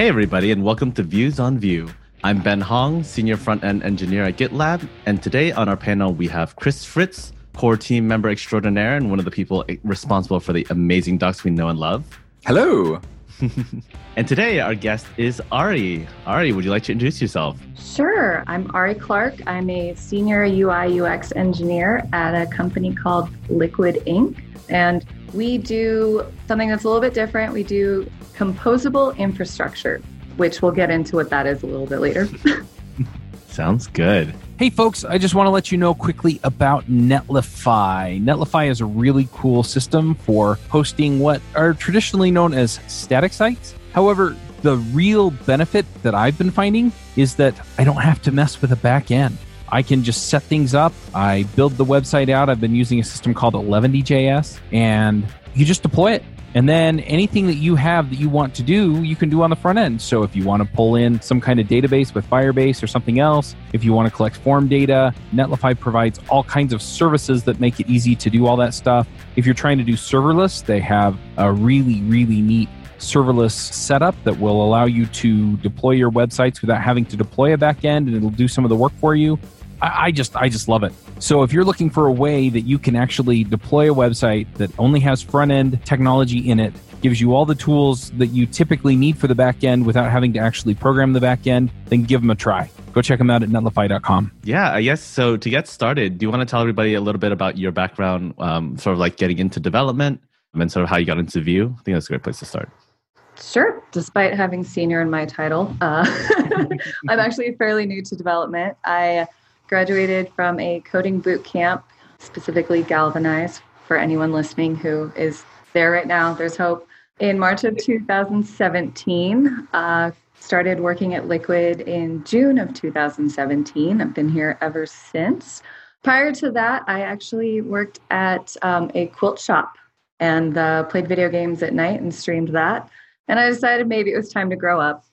Hey, everybody, and welcome to Views on Vue. I'm Ben Hong, Senior Front End Engineer at GitLab, and today on our panel we have Chris Fritz, core team member extraordinaire and one of the people responsible for the amazing docs we know and love. Hello. and today our guest is Ari. Ari, would you like to introduce yourself? Sure. I'm Ari Clark. I'm a senior UI UX engineer at a company called Liqid Inc. And we do something that's a little bit different. We do composable infrastructure, which we'll get into what that is a little bit later. Sounds good. Hey, folks, I just want to let you know quickly about Netlify. Netlify is a really cool system for hosting what are traditionally known as static sites. However, the real benefit that I've been finding is that I don't have to mess with a back end. I can just set things up. I build the website out. I've been using a system called 11DJS, and you just deploy it. And then anything that you have that you want to do, you can do on the front end. So if you want to pull in some kind of database with Firebase or something else, if you want to collect form data, Netlify provides all kinds of services that make it easy to do all that stuff. If you're trying to do serverless, they have a really, really neat serverless setup that will allow you to deploy your websites without having to deploy a backend and it'll do some of the work for you. I, I just I just love it. So if you're looking for a way that you can actually deploy a website that only has front end technology in it, gives you all the tools that you typically need for the back end without having to actually program the back end, then give them a try. Go check them out at netlify.com. Yeah, I guess so. To get started, do you want to tell everybody a little bit about your background, um, sort of like getting into development and sort of how you got into Vue? I think that's a great place to start. Sure. Despite having senior in my title, uh, I'm actually fairly new to development. I graduated from a coding boot camp, specifically Galvanize, for anyone listening who is there right now. There's hope. In March of 2017, uh, started working at Liqid in June of 2017. I've been here ever since. Prior to that, I actually worked at um, a quilt shop and uh, played video games at night and streamed that. And I decided maybe it was time to grow up.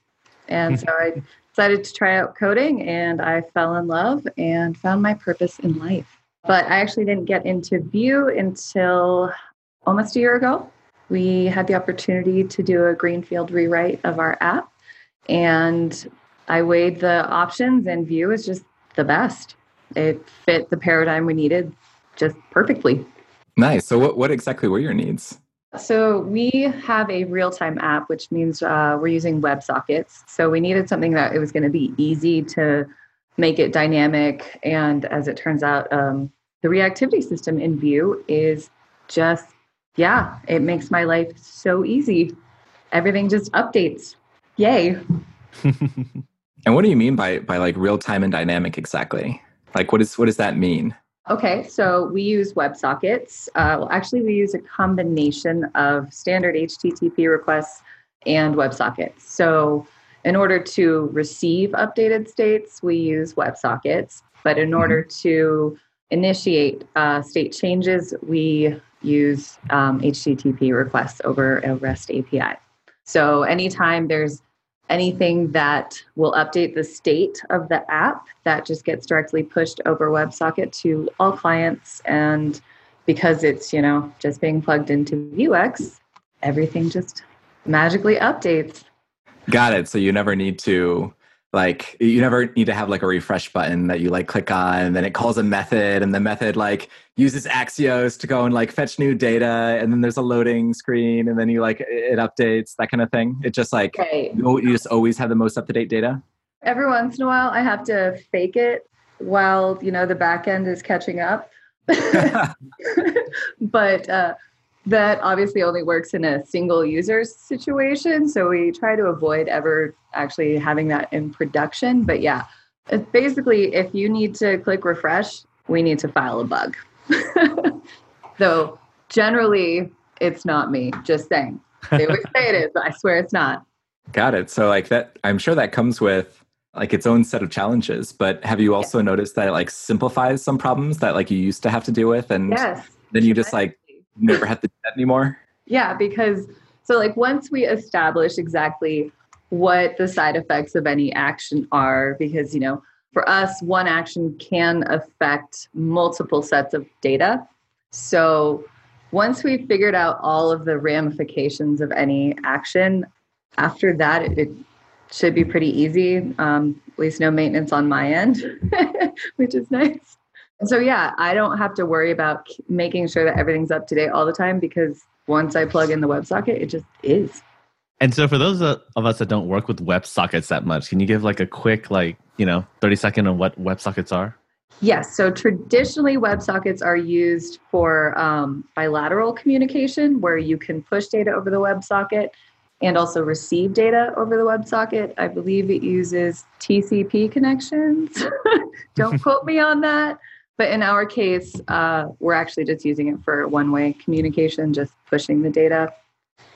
And so I decided to try out coding and I fell in love and found my purpose in life. But I actually didn't get into Vue until almost a year ago. We had the opportunity to do a greenfield rewrite of our app and I weighed the options and Vue is just the best. It fit the paradigm we needed just perfectly. Nice. So what, what exactly were your needs? So we have a real-time app, which means uh, we're using WebSockets. So we needed something that it was going to be easy to make it dynamic. And as it turns out, um, the reactivity system in Vue is just, yeah, it makes my life so easy. Everything just updates. Yay. and what do you mean by by like real time and dynamic exactly? Like what is what does that mean? Okay, so we use WebSockets. Uh, well, actually, we use a combination of standard HTTP requests and WebSockets. So, in order to receive updated states, we use WebSockets. But in order mm-hmm. to initiate uh, state changes, we use um, HTTP requests over a REST API. So, anytime there's anything that will update the state of the app that just gets directly pushed over WebSocket to all clients. And because it's, you know, just being plugged into Vuex, everything just magically updates. Got it. So you never need to like you never need to have like a refresh button that you like click on and then it calls a method and the method like uses axios to go and like fetch new data and then there's a loading screen and then you like it updates that kind of thing. It just like right. you, you just always have the most up-to-date data? Every once in a while i have to fake it while you know the back end is catching up. But uh that obviously only works in a single user situation. So we try to avoid ever actually having that in production. But yeah, basically, if you need to click refresh, we need to file a bug. Though generally, it's not me, just saying. They always say it is, but I swear it's not. Got it. So, like that, I'm sure that comes with like its own set of challenges. But have you also yeah. noticed that it like simplifies some problems that like you used to have to deal with? And yes. then you just like never have to do that anymore? Yeah, because so like once we establish exactly what the side effects of any action are, because you know, for us, one action can affect multiple sets of data. So once we've figured out all of the ramifications of any action, after that, it, it should be pretty easy. Um, at least no maintenance on my end, which is nice. So yeah, I don't have to worry about making sure that everything's up to date all the time because once I plug in the WebSocket, it just is. And so for those of us that don't work with WebSockets that much, can you give like a quick like, you know, 30 second on what WebSockets are? Yes. So traditionally, WebSockets are used for um, bilateral communication where you can push data over the WebSocket and also receive data over the WebSocket. I believe it uses TCP connections. Don't quote me on that. But in our case, uh, we're actually just using it for one way communication, just pushing the data.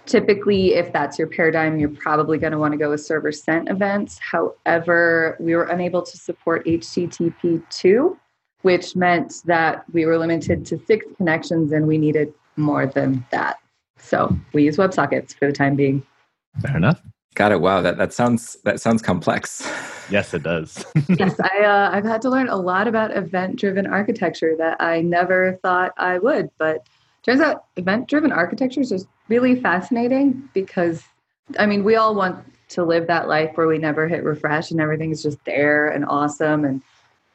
Typically, if that's your paradigm, you're probably going to want to go with server sent events. However, we were unable to support HTTP2, which meant that we were limited to six connections and we needed more than that. So we use WebSockets for the time being. Fair enough. Got it. Wow, that, that sounds that sounds complex. Yes, it does. yes, I uh, I've had to learn a lot about event-driven architecture that I never thought I would, but turns out event-driven architecture is just really fascinating because I mean we all want to live that life where we never hit refresh and everything's just there and awesome and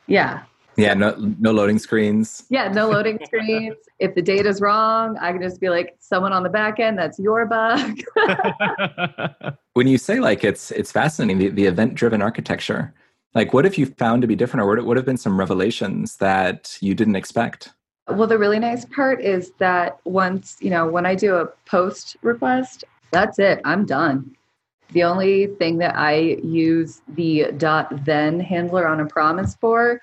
yeah, yeah, no no loading screens. Yeah, no loading screens. if the data is wrong, I can just be like, someone on the back end, that's your bug. when you say like it's it's fascinating, the, the event driven architecture, like what have you found to be different or what would have been some revelations that you didn't expect? Well, the really nice part is that once, you know, when I do a post request, that's it. I'm done. The only thing that I use the dot then handler on a promise for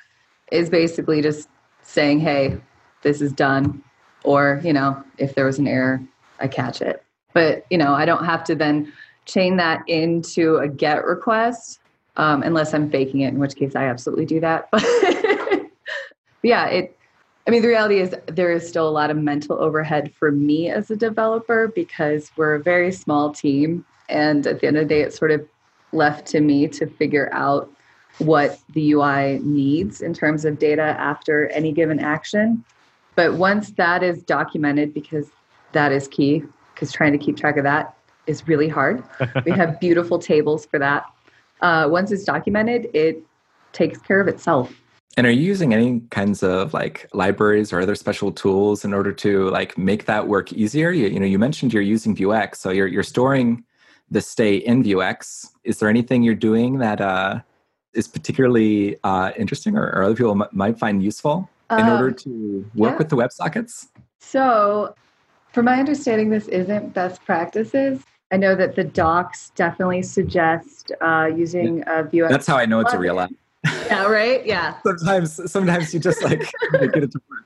is basically just saying, hey, this is done. Or, you know, if there was an error, I catch it. But, you know, I don't have to then chain that into a GET request um, unless I'm faking it, in which case I absolutely do that. But yeah, it, I mean, the reality is there is still a lot of mental overhead for me as a developer because we're a very small team. And at the end of the day, it's sort of left to me to figure out what the UI needs in terms of data after any given action. But once that is documented, because that is key, because trying to keep track of that is really hard. we have beautiful tables for that. Uh, once it's documented, it takes care of itself. And are you using any kinds of like libraries or other special tools in order to like make that work easier? You, you know, you mentioned you're using Vuex, so you're you're storing the state in Vuex. Is there anything you're doing that uh, is particularly uh, interesting or, or, other people m- might find useful in order um, to work yeah. with the WebSockets? So, from my understanding, this isn't best practices. I know that the docs definitely suggest uh, using a Vuex. That's how I know it's a real app. yeah, right. Yeah. sometimes, sometimes you just like get it to work.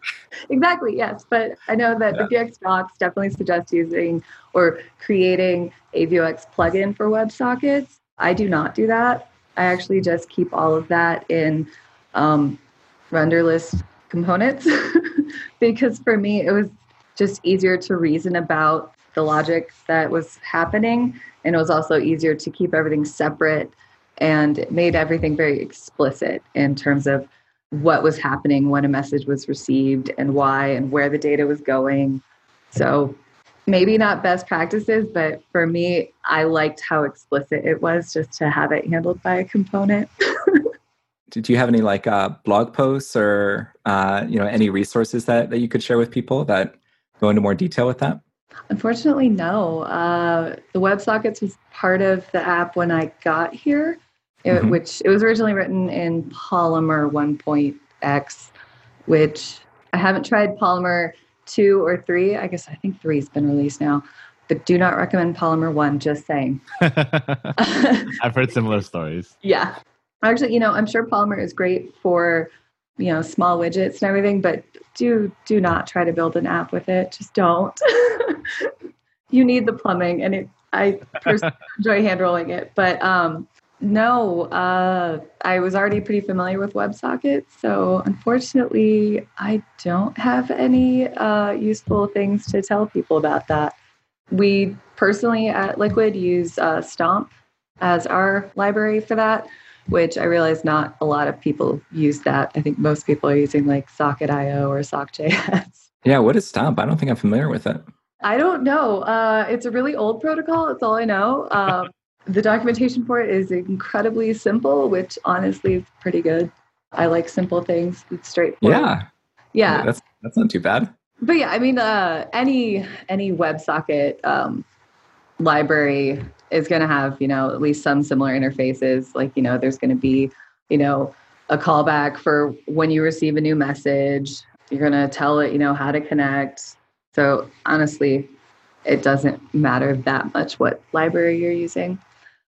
Exactly. Yes, but I know that yeah. the Vuex docs definitely suggest using or creating a Vuex plugin for WebSockets. I do not do that. I actually just keep all of that in um, renderless components. Because for me it was just easier to reason about the logic that was happening and it was also easier to keep everything separate and it made everything very explicit in terms of what was happening when a message was received and why and where the data was going. So maybe not best practices, but for me, I liked how explicit it was just to have it handled by a component. Did you have any like uh, blog posts or uh, you know any resources that, that you could share with people that go into more detail with that? Unfortunately, no. Uh, the WebSockets was part of the app when I got here, it, mm-hmm. which it was originally written in Polymer 1.x, which I haven't tried Polymer two or three. I guess I think three's been released now, but do not recommend Polymer one. Just saying. I've heard similar stories. Yeah, actually, you know, I'm sure Polymer is great for you know small widgets and everything, but do do not try to build an app with it. Just don't. you need the plumbing, and it. I personally enjoy hand rolling it, but um, no, uh, I was already pretty familiar with WebSockets, so unfortunately, I don't have any uh, useful things to tell people about that. We personally at Liqid use uh, Stomp as our library for that, which I realize not a lot of people use that. I think most people are using like Socket.io or Sock.js. Yeah, what is Stomp? I don't think I'm familiar with it. I don't know. Uh, it's a really old protocol. That's all I know. Um, the documentation for it is incredibly simple, which honestly is pretty good. I like simple things. It's straightforward. Yeah. Yeah. That's that's not too bad. But yeah, I mean, uh, any any WebSocket um, library is going to have you know at least some similar interfaces. Like you know, there's going to be you know a callback for when you receive a new message. You're going to tell it you know how to connect. So honestly, it doesn't matter that much what library you're using.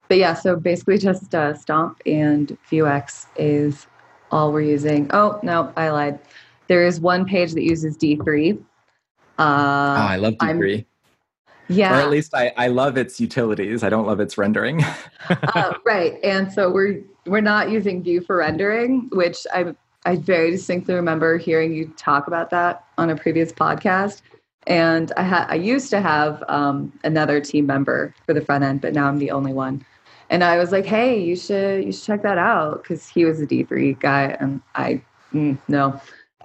But yeah, so basically just uh, Stomp and Vuex is all we're using. Oh no, I lied. There is one page that uses D3. Uh, oh, I love I'm- D3. yeah. Or at least I, I love its utilities. I don't love its rendering. uh, right and so we're we're not using Vue for rendering which i i very distinctly remember hearing you talk about that on a previous podcast and i had i used to have um, another team member for the front end but now i'm the only one and i was like hey you should you should check that out because he was a d3 guy and i mm, no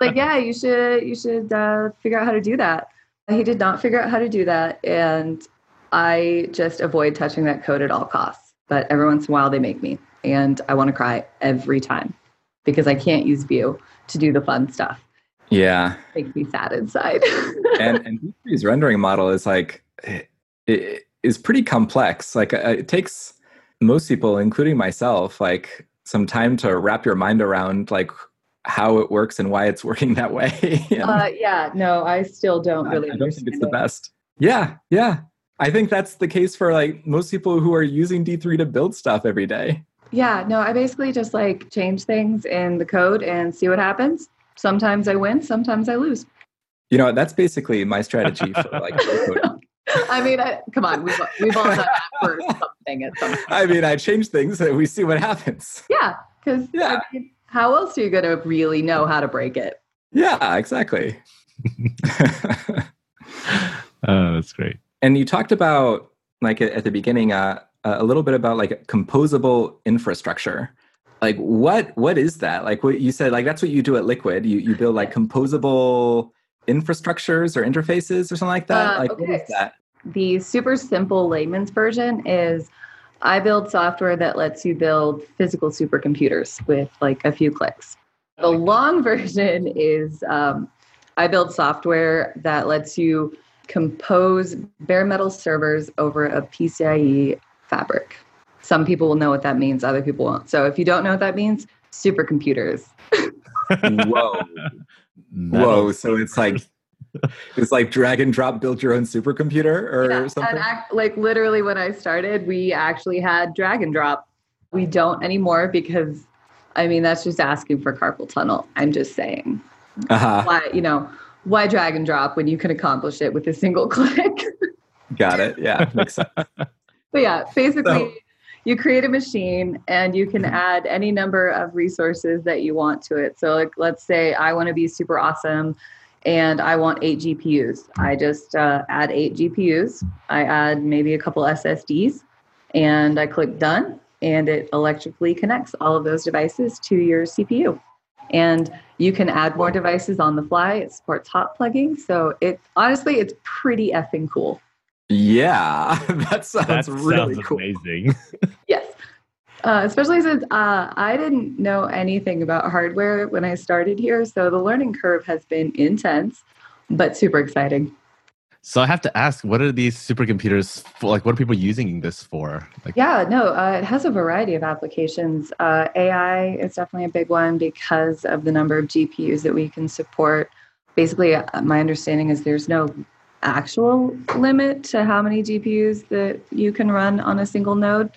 like yeah you should you should uh, figure out how to do that he did not figure out how to do that and I just avoid touching that code at all costs. But every once in a while, they make me, and I want to cry every time because I can't use Vue to do the fun stuff. yeah. It makes me sad inside. and and D3's rendering model is like it, it is pretty complex. Like uh, it takes most people, including myself, like some time to wrap your mind around like how it works and why it's working that way. Uh, yeah, no, I still don't really. I, don't think it's the it. best. Yeah, yeah. I think that's the case for like most people who are using D3 to build stuff every day. Yeah, no, I basically just like change things in the code and see what happens. Sometimes I win, sometimes I lose. You know, that's basically my strategy for like. I mean, I, come on, we've we've all done that for something at some point. I mean, I change things and we see what happens. Yeah, because Yeah. I mean, how else are you going to really know how to break it? Yeah, exactly. Oh, that's great. and you talked about like at the beginning uh, a little bit about like composable infrastructure like what what is that like what you said like that's what you do at Liqid you you build like composable infrastructures or interfaces or something like that Uh, like okay. is that The super simple layman's version is I build software that lets you build physical supercomputers with like a few clicks. The long version is um, I build software that lets you compose bare metal servers over a PCIe fabric. Some people will know what that means, other people won't. So if you don't know what that means, supercomputers. whoa whoa so it's like it's like drag and drop build your own supercomputer or Yeah, something act, like literally when I started, we actually had drag and drop. We don't anymore because I mean that's just asking for carpal tunnel. I'm just saying. uh-huh. Why, you know, why drag and drop when you can accomplish it with a single click? got it yeah makes sense but yeah, basically So- you create a machine and you can add any number of resources that you want to it. So like let's say I want to be super awesome and I want eight GPUs. I just uh, add eight GPUs. I add maybe a couple SSDs and I click done and it electrically connects all of those devices to your CPU. And you can add more devices on the fly. It supports hot plugging. So it honestly, it's pretty effing cool. yeah that sounds That really sounds cool amazing. Uh, especially since uh, I didn't know anything about hardware when I started here. So the learning curve has been intense, but super exciting. So I have to ask, what are these supercomputers for? Like, what are people using this for? Like, Yeah, no, uh, it has a variety of applications. Uh, AI is definitely a big one because of the number of GPUs that we can support. Basically, uh, my understanding is there's no actual limit to how many GPUs that you can run on a single node.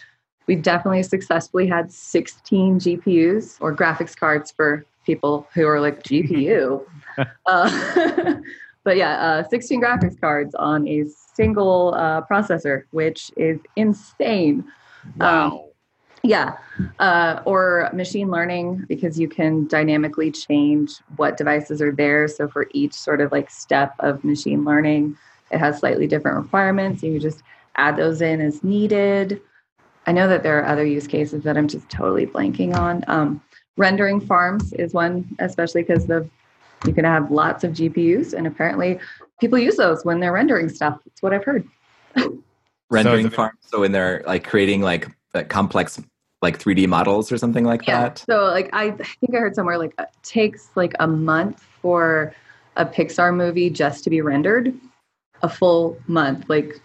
We've definitely successfully had 16 GPUs or graphics cards for people who are like GPU. uh, but yeah, uh, 16 graphics cards on a single uh, processor, which is insane. Um, yeah, uh, or machine learning because you can dynamically change what devices are there. So for each sort of like step of machine learning, it has slightly different requirements. You just add those in as needed. I know that there are other use cases that I'm just totally blanking on. Um, rendering farms is one, especially because the you can have lots of GPUs, and apparently people use those when they're rendering stuff. It's what I've heard. rendering So- farms. So when they're like creating like uh, complex like 3D models or something like Yeah. that. So like I, I think I heard somewhere like it takes like a month for a Pixar movie just to be rendered. A full month. Like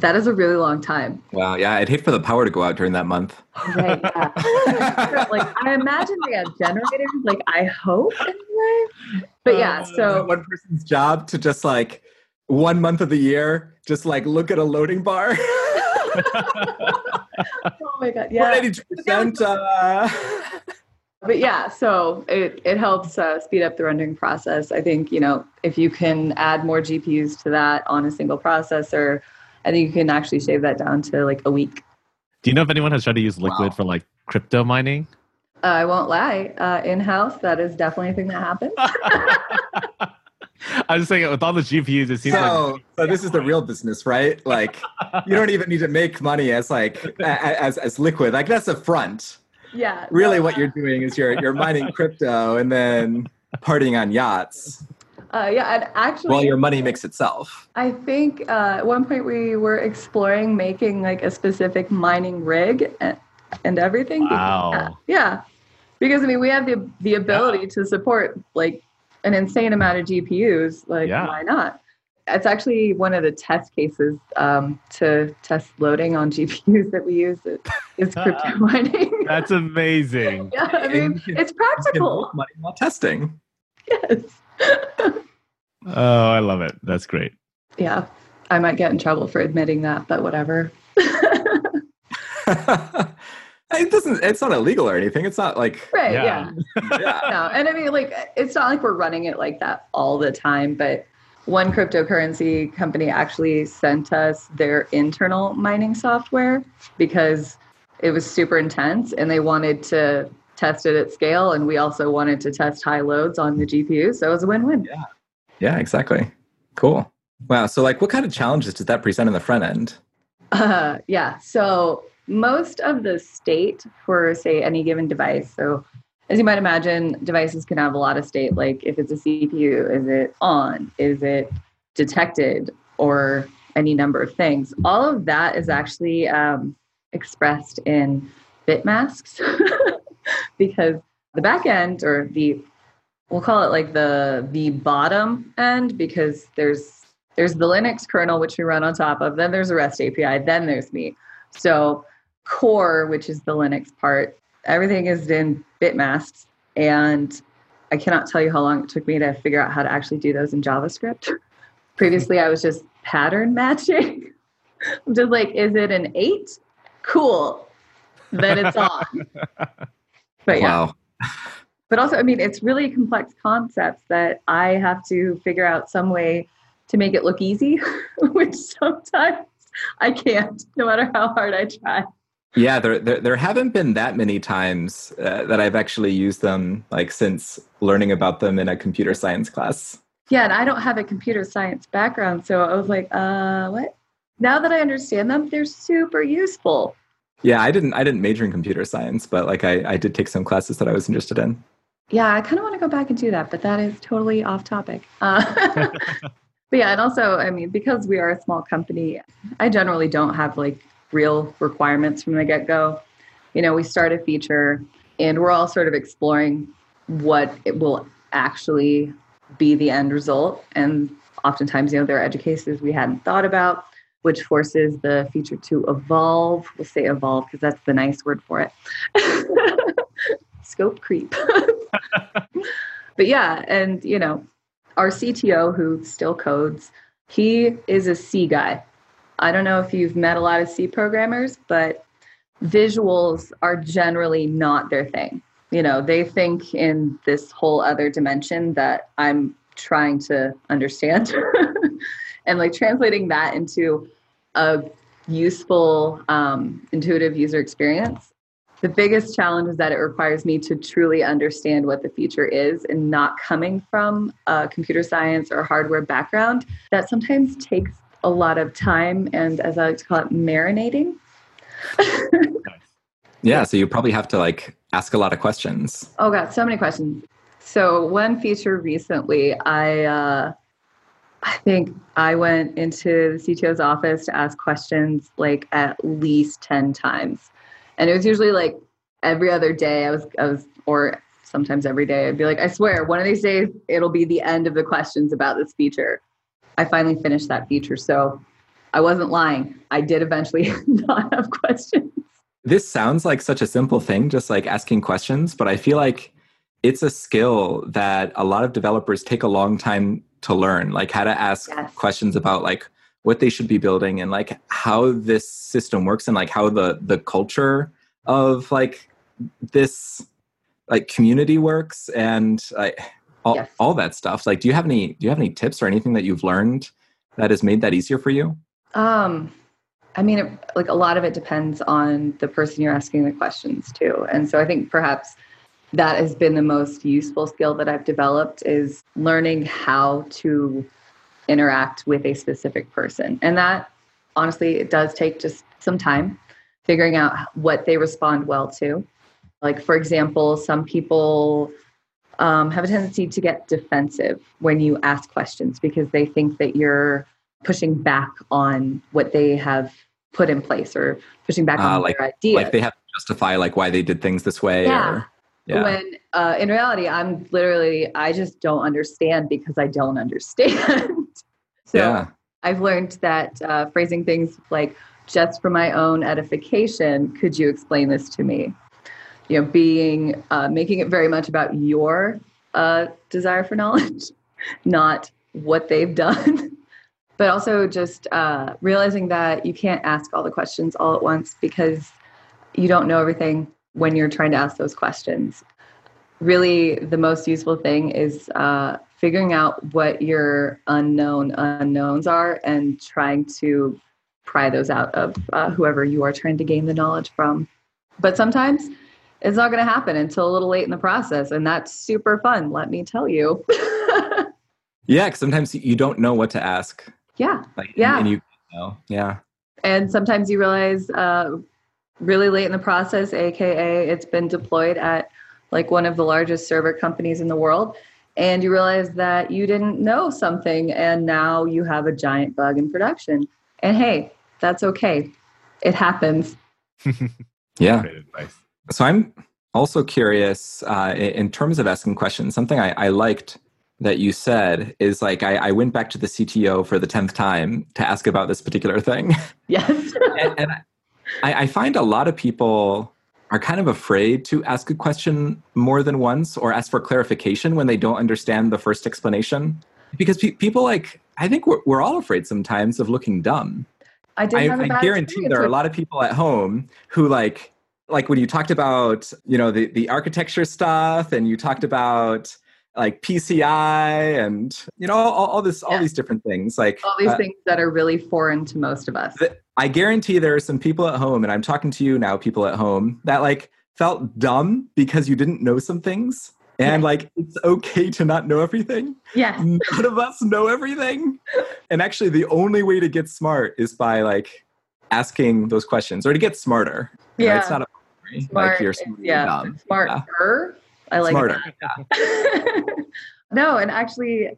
that is a really long time. Wow. Yeah, I'd hate for the power to go out during that month. Right. Yeah. Like I imagine they have generators. Like I hope anyway. But yeah, Is it so one person's job to just like one month of the year, just like look at a loading bar. oh my god, yeah. 182%. Uh, But yeah, so it it helps uh, speed up the rendering process. I think you know if you can add more GPUs to that on a single processor, I think you can actually shave that down to like a week. Do you know if anyone has tried to use Liqid Wow. for like crypto mining? Uh, I won't lie, uh, in house that is definitely a thing that happens. I'm just saying with all the GPUs, it seems like so, so this is the real business, right? Like, you don't even need to make money as like a- a- as as Liqid. Like that's a front. yeah, Really, no, what you're doing is you're you're mining crypto and then partying on yachts Uh, yeah, and actually, while your money makes itself. I think uh, at one point we were exploring making like a specific mining rig and, and everything. Wow. Yeah, yeah. because I mean we have the the ability to support like an insane amount of GPUs. Like Yeah. why not? It's actually one of the test cases um, to test loading on GPUs that we use is, is crypto mining. that's amazing. yeah, I mean can- it's practical. money while testing. Yes. Oh, I love it. That's great. Yeah, I might get in trouble for admitting that, but whatever. it doesn't. It's not illegal or anything. It's not like Right. Yeah. yeah. yeah. no, and I mean, like, it's not like we're running it like that all the time, but one cryptocurrency company actually sent us their internal mining software because it was super intense and they wanted to test it at scale. And we also wanted to test high loads on the GPU. So it was a win win. Yeah, Yeah, exactly. Cool. Wow. So, like, what kind of challenges does that present in the front end? Uh, yeah. So most of the state for, say, any given device. So as you might imagine, devices can have a lot of state. Like if it's a CPU, is it on? Is it detected? Or any number of things. All of that is actually um, expressed in bit masks because the back end or the we'll call it like the the bottom end because there's there's the Linux kernel which we run on top of, then there's a REST API, then there's me. So core, which is the Linux part, everything is in bit masks. And I cannot tell you how long it took me to figure out how to actually do those in JavaScript. Previously, I was just pattern matching. I'm just like, is it an eight? Cool. Then it's on. But yeah Wow. but also i mean it's really complex concepts that i have to figure out some way to make it look easy which sometimes i can't no matter how hard i try Yeah, there, there there haven't been that many times uh, that I've actually used them, like since learning about them in a computer science class. yeah and i don't have a computer science background so i was like uh what now that i understand them they're super useful Yeah, I didn't I didn't major in computer science, but like I, I did take some classes that I was interested in. yeah i kind of want to go back and do that but that is totally off topic. Uh, but yeah and also i mean because we are a small company i generally don't have like real requirements from the get-go. You know we start a feature and we're all sort of exploring what it will actually be the end result and oftentimes you know there are edge cases we hadn't thought about which forces the feature to evolve. We'll say evolve because that's the nice word for it. Scope creep. But yeah and you know our cto who still codes he is a c guy. I don't know if you've met a lot of c programmers but visuals are generally not their thing. You know they think in this whole other dimension that i'm trying to understand and like translating that into a useful um, intuitive user experience the biggest challenge is that it requires me to truly understand what the feature is and not coming from a computer science or hardware background that sometimes takes a lot of time and as i like to call it marinating Yeah, so you probably have to like ask a lot of questions. Oh god, so many questions. So one feature recently, I uh, I think I went into the CTO's office to ask questions like at least 10 times. And it was usually like every other day I was I was or sometimes every day I'd be like, I swear, one of these days it'll be the end of the questions about this feature. I finally finished that feature. So I wasn't lying. I did eventually not have questions. This sounds like such a simple thing, just like asking questions, but I feel like it's a skill that a lot of developers take a long time to learn, like how to ask yes. questions about like what they should be building and like how this system works and like how the the culture of like this like community works and like all, yes. all that stuff like do you have any do you have any tips or anything that you've learned that has made that easier for you um i mean it, like a lot of it depends on the person you're asking the questions to and so i think perhaps that has been the most useful skill that i've developed is learning how to interact with a specific person and that honestly it does take just some time figuring out what they respond well to like, for example, some people um, have a tendency to get defensive when you ask questions because they think that you're pushing back on what they have put in place or pushing back uh, on like, their idea. Like they have to justify like why they did things this way. Yeah. Or, yeah. When uh, in reality, I'm literally I just don't understand because I don't understand. so yeah. I've learned that uh, phrasing things like just for my own edification, could you explain this to me? you know being uh, making it very much about your uh, desire for knowledge not what they've done but also just uh, realizing that you can't ask all the questions all at once because you don't know everything when you're trying to ask those questions really the most useful thing is uh, figuring out what your unknown unknowns are and trying to pry those out of uh, whoever you are trying to gain the knowledge from but sometimes it's not going to happen until a little late in the process. And that's super fun, let me tell you. yeah, because sometimes you don't know what to ask. Yeah. Like, yeah. And, you know, yeah. And sometimes you realize uh, really late in the process, AKA it's been deployed at like one of the largest server companies in the world. And you realize that you didn't know something and now you have a giant bug in production. And hey, that's okay. It happens. yeah. So I'm also curious uh, in terms of asking questions. Something I, I liked that you said is like I, I, went back to the CTO for the tenth time to ask about this particular thing. Yes, and, and I, I, find a lot of people are kind of afraid to ask a question more than once or ask for clarification when they don't understand the first explanation because pe- people like I think we're, we're all afraid sometimes of looking dumb. I did. I, I guarantee there are a lot of people at home who like like when you talked about you know the, the architecture stuff and you talked about like PCI and you know all, all this all yeah. these different things like all these uh, things that are really foreign to most of us. I guarantee there are some people at home and I'm talking to you now people at home that like felt dumb because you didn't know some things and yeah. like it's okay to not know everything. Yeah. None of us know everything. and actually the only way to get smart is by like asking those questions or to get smarter. Yeah. Right? It's not a Smart, like you're yeah, dumb. smarter. Yeah. I like smarter. that. no, and actually,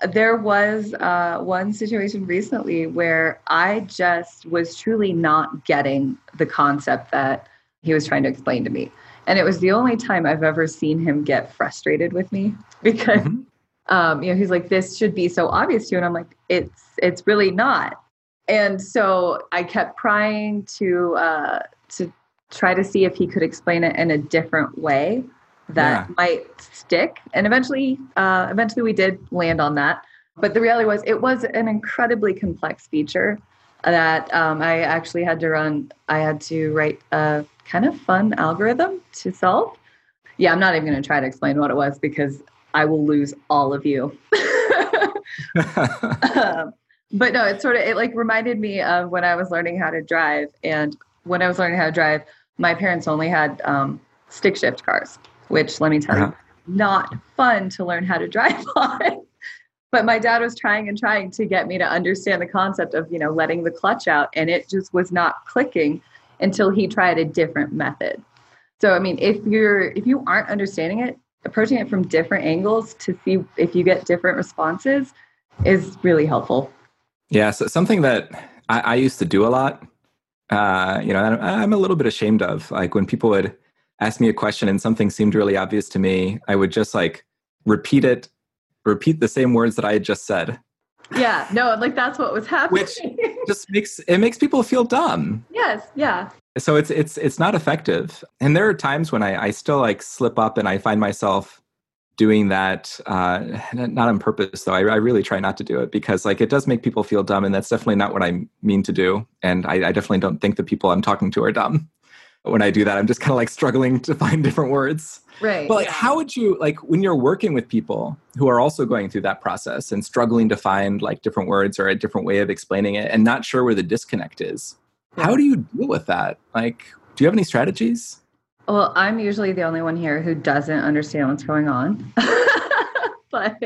there was uh, one situation recently where I just was truly not getting the concept that he was trying to explain to me. And it was the only time I've ever seen him get frustrated with me because, mm-hmm. um, you know, he's like, "This should be so obvious to you," and I'm like, "It's it's really not." And so I kept trying to uh, to try to see if he could explain it in a different way that yeah. might stick. And eventually, uh, eventually we did land on that. But the reality was, it was an incredibly complex feature that um, I actually had to run. I had to write a kind of fun algorithm to solve. Yeah, I'm not even going to try to explain what it was because I will lose all of you. um, but no, it sort of it like reminded me of when I was learning how to drive, and when I was learning how to drive, my parents only had um, stick shift cars, which let me tell uh-huh. you, not fun to learn how to drive on. but my dad was trying and trying to get me to understand the concept of you know letting the clutch out, and it just was not clicking until he tried a different method. So I mean, if you're if you aren't understanding it, approaching it from different angles to see if you get different responses is really helpful. Yeah, so something that I, I used to do a lot, uh, you know, I'm, I'm a little bit ashamed of. Like when people would ask me a question and something seemed really obvious to me, I would just like repeat it, repeat the same words that I had just said. Yeah, no, like that's what was happening. Which just makes it makes people feel dumb. yes, yeah. So it's it's it's not effective. And there are times when I, I still like slip up and I find myself doing that uh, not on purpose though I, I, really try not to do it because like it does make people feel dumb and that's definitely not what i mean to do and I, I definitely don't think the people i'm talking to are dumb when i do that i'm just kind of like struggling to find different words right but like how would you like when you're working with people who are also going through that process and struggling to find like different words or a different way of explaining it and not sure where the disconnect is yeah. how do you deal with that like do you have any strategies well, I'm usually the only one here who doesn't understand what's going on. but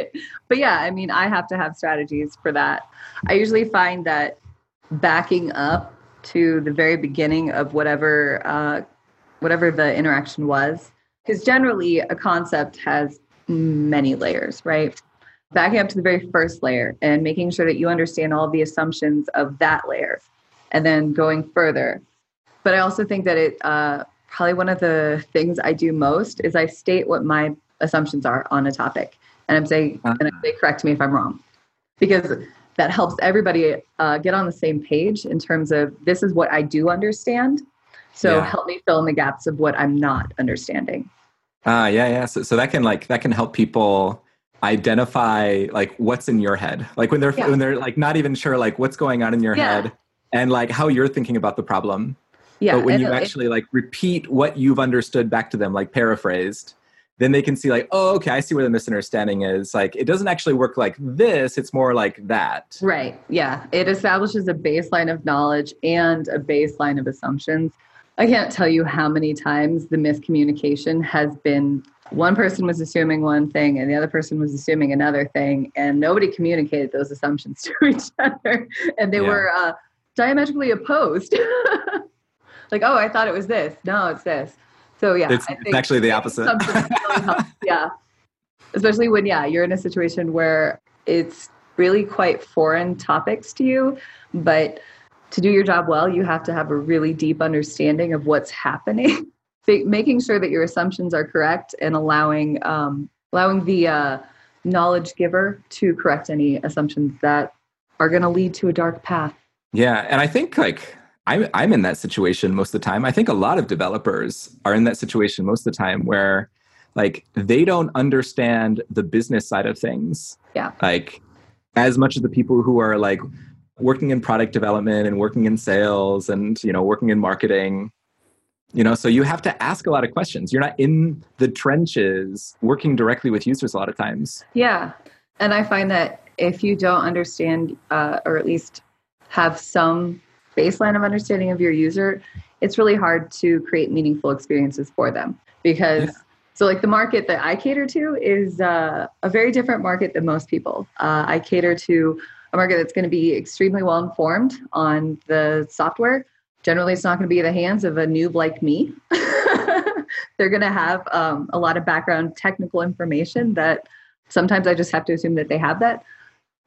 but yeah, I mean, I have to have strategies for that. I usually find that backing up to the very beginning of whatever uh, whatever the interaction was, because generally a concept has many layers, right? Backing up to the very first layer and making sure that you understand all the assumptions of that layer, and then going further. But I also think that it uh, probably one of the things I do most is I state what my assumptions are on a topic, and I'm saying, uh-huh. and I say, correct me if I'm wrong, because that helps everybody uh, get on the same page in terms of this is what I do understand. So yeah. help me fill in the gaps of what I'm not understanding. Ah, uh, yeah, yeah. So, so that can like that can help people identify like what's in your head, like when they're yeah. when they're like not even sure like what's going on in your yeah. head, and like how you're thinking about the problem. Yeah. But when you actually like repeat what you've understood back to them, like paraphrased, then they can see like, oh, okay, I see where the misunderstanding is. Like it doesn't actually work like this, it's more like that. Right. Yeah. It establishes a baseline of knowledge and a baseline of assumptions. I can't tell you how many times the miscommunication has been one person was assuming one thing and the other person was assuming another thing and nobody communicated those assumptions to each other and they yeah. were uh, diametrically opposed like, oh, I thought it was this. No, it's this. So yeah, it's, it's actually the opposite. really yeah, especially when yeah you're in a situation where it's really quite foreign topics to you, but to do your job well, you have to have a really deep understanding of what's happening. Making sure that your assumptions are correct and allowing um, allowing the uh, knowledge giver to correct any assumptions that are going to lead to a dark path. Yeah, and I think like I'm, I'm in that situation most of the time. I think a lot of developers are in that situation most of the time where like they don't understand the business side of things. Yeah. Like as much as the people who are like working in product development and working in sales and you know working in marketing you know so you have to ask a lot of questions you're not in the trenches working directly with users a lot of times yeah and i find that if you don't understand uh, or at least have some baseline of understanding of your user, it's really hard to create meaningful experiences for them because. Yeah. So, like the market that I cater to is uh, a very different market than most people. Uh, I cater to a market that's going to be extremely well informed on the software. Generally, it's not going to be in the hands of a noob like me. They're going to have um, a lot of background technical information that sometimes I just have to assume that they have that.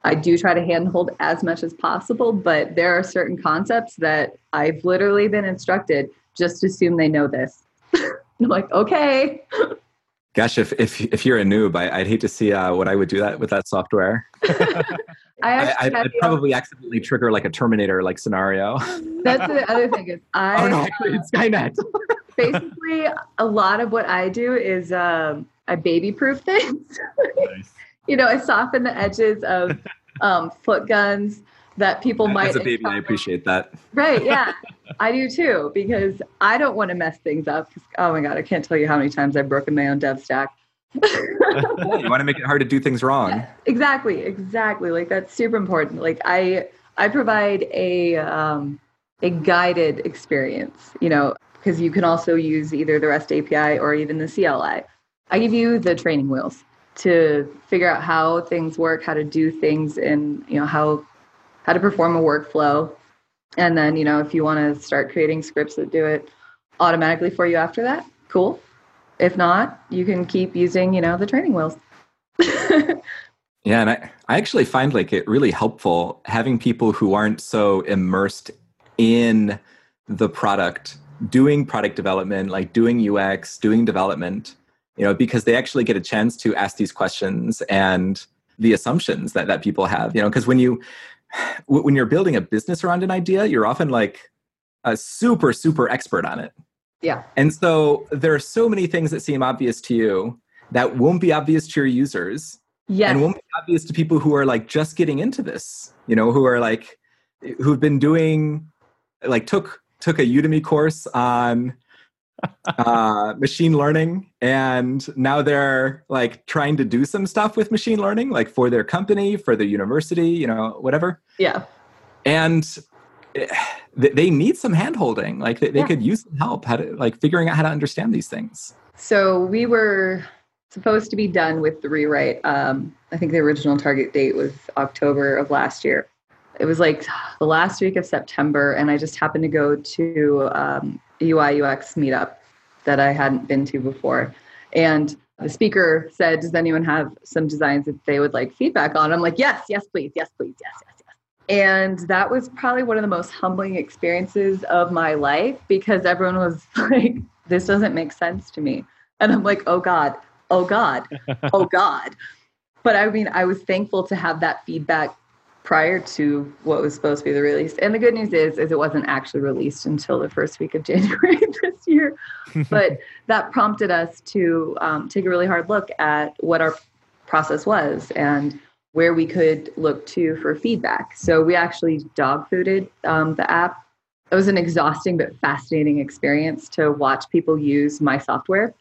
I do try to handhold as much as possible, but there are certain concepts that I've literally been instructed just assume they know this. I'm like, okay. Gosh, if if if you're a noob, I, would hate to see uh, what I would do that with that software. I would probably accidentally trigger like a Terminator like scenario. That's the other thing is I. Oh no, actually, it's Skynet. basically, a lot of what I do is um, I baby proof things. Nice you know, I soften the edges of um, foot guns that people might. As a baby, encounter. I appreciate that. Right? Yeah, I do too because I don't want to mess things up. Oh my god, I can't tell you how many times I've broken my own dev stack. you want to make it hard to do things wrong. Yeah, exactly, exactly. Like that's super important. Like I, I provide a um, a guided experience. You know, because you can also use either the REST API or even the CLI. I give you the training wheels to figure out how things work, how to do things, and you know how how to perform a workflow. And then you know if you want to start creating scripts that do it automatically for you after that, cool. If not, you can keep using you know the training wheels. Yeah, and I, I actually find like it really helpful having people who aren't so immersed in the product doing product development, like doing UX, doing development, you know, because they actually get a chance to ask these questions and the assumptions that, that people have, you know, because when you when you're building a business around an idea, you're often like a super, super expert on it. Yeah. And so there are so many things that seem obvious to you that won't be obvious to your users. Yes. And won't be obvious to people who are like just getting into this, you know, who are like who've been doing like took took a Udemy course on uh, machine learning and now they're like trying to do some stuff with machine learning like for their company for their university you know whatever yeah and eh, they need some handholding like they, they Yeah. could use some help how to like figuring out how to understand these things So we were supposed to be done with the rewrite. Um, I think the original target date was October of last year. It was like the last week of September, and I just happened to go to um, UI UX meetup that I hadn't been to before. And the speaker said, Does anyone have some designs that they would like feedback on? I'm like, Yes, yes, please, yes, please, yes, yes, yes. And that was probably one of the most humbling experiences of my life because everyone was like, This doesn't make sense to me. And I'm like, oh God, oh God, oh God. But I mean, I was thankful to have that feedback prior to what was supposed to be the release. And the good news is, is it wasn't actually released until the first week of January this year. But that prompted us to um, take a really hard look at what our process was and where we could look to for feedback. So we actually dog fooded um, the app. It was an exhausting but fascinating experience to watch people use my software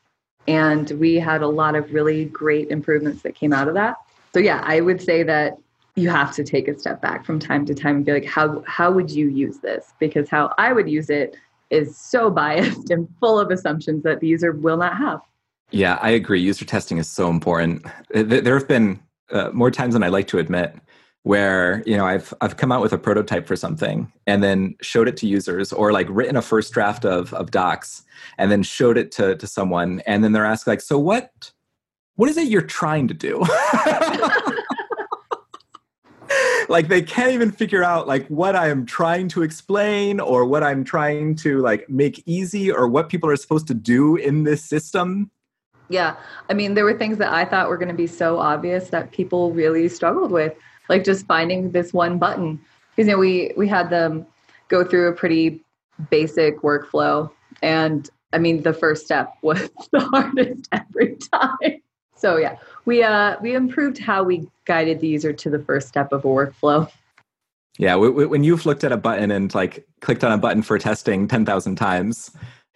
and we had a lot of really great improvements that came out of that so yeah i would say that you have to take a step back from time to time and be like how how would you use this? Because how i would use it is so biased and full of assumptions that the user will not have. Yeah i agree. User testing is so important. There have been uh, more times than i like to admit where you know i've i've come out with a prototype for something and then showed it to users or like written a first draft of of docs and then showed it to to someone. And then they're asked like so what what is it you're trying to do like they can't even figure out like what i am trying to explain or what i'm trying to like make easy or what people are supposed to do in this system. Yeah. I mean there were things that i thought were going to be so obvious that people really struggled with like just finding this one button. Because you know we we had them go through a pretty basic workflow and i mean the first step was the hardest every time so yeah we uh we improved how we guided the user to the first step of a workflow Yeah, w- w- when you've looked at a button and like clicked on a button for testing 10,000 times,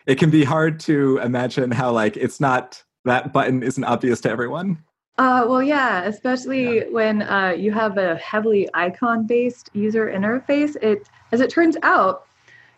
it can be hard to imagine how like it's not that button isn't obvious to everyone. Uh, well, yeah, especially when uh, you have a heavily icon-based user interface. It, as it turns out,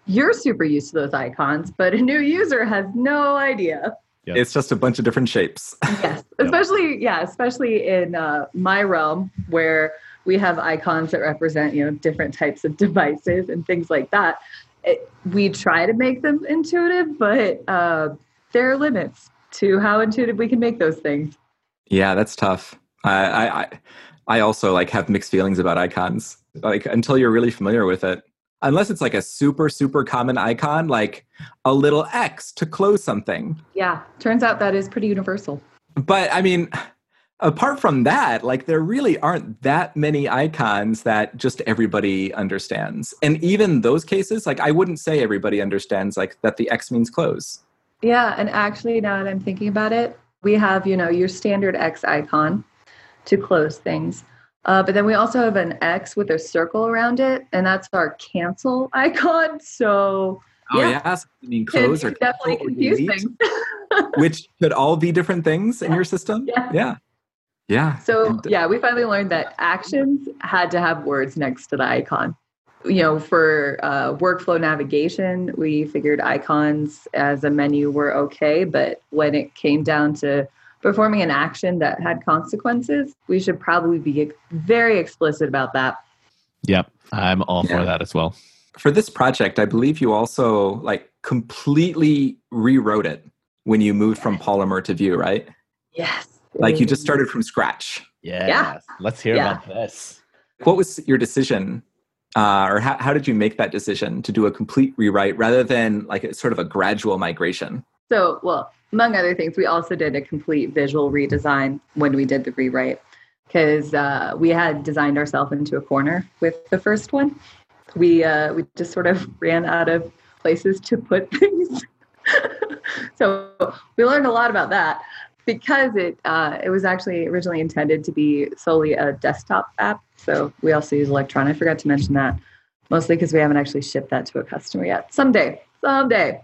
you're super used to those icons, but a new user has no idea. Yeah. It's just a bunch of different shapes. Yes, especially yeah, especially in uh, my realm where we have icons that represent you know different types of devices and things like that. It, we try to make them intuitive, but uh, there are limits to how intuitive we can make those things. Yeah, that's tough. I, I, I- I also like have mixed feelings about icons. Like until you're really familiar with it, unless it's like a super super common icon, like a little X to close something. Yeah, turns out that is pretty universal. But I mean, apart from that, like there really aren't that many icons that just everybody understands. And even those cases, like I wouldn't say everybody understands like that the X means close. Yeah, and actually, now that I'm thinking about it, we have you know your standard X icon to close things, uh, but then we also have an X with a circle around it, and that's our cancel icon. So Oh Yeah. yeah, so you mean close or definitely delete, which could all be different things in your system. Yeah. Yeah. Yeah. So And- yeah, we finally learned that actions had to have words next to the icon. You know, for uh, workflow navigation, we figured icons as a menu were okay, but when it came down to performing an action that had consequences, we should probably be very explicit about that. Yep. I'm all Yeah. for that as well. For this project, I believe you also like completely rewrote it when you moved from Polymer to Vue, right? Yes. Like you just started from scratch. Yes. Let's hear Yeah. about this. What was your decision, uh, or how, how did you make that decision to do a complete rewrite rather than like a, sort of a gradual migration? So, well, among other things, we also did a complete visual redesign when we did the rewrite because uh, we had designed ourselves into a corner with the first one. We uh, we just sort of ran out of places to put things. so we learned a lot about that because it uh, it was actually originally intended to be solely a desktop app. So we also use Electron. I forgot to mention that mostly because we haven't actually shipped that to a customer yet. Someday, someday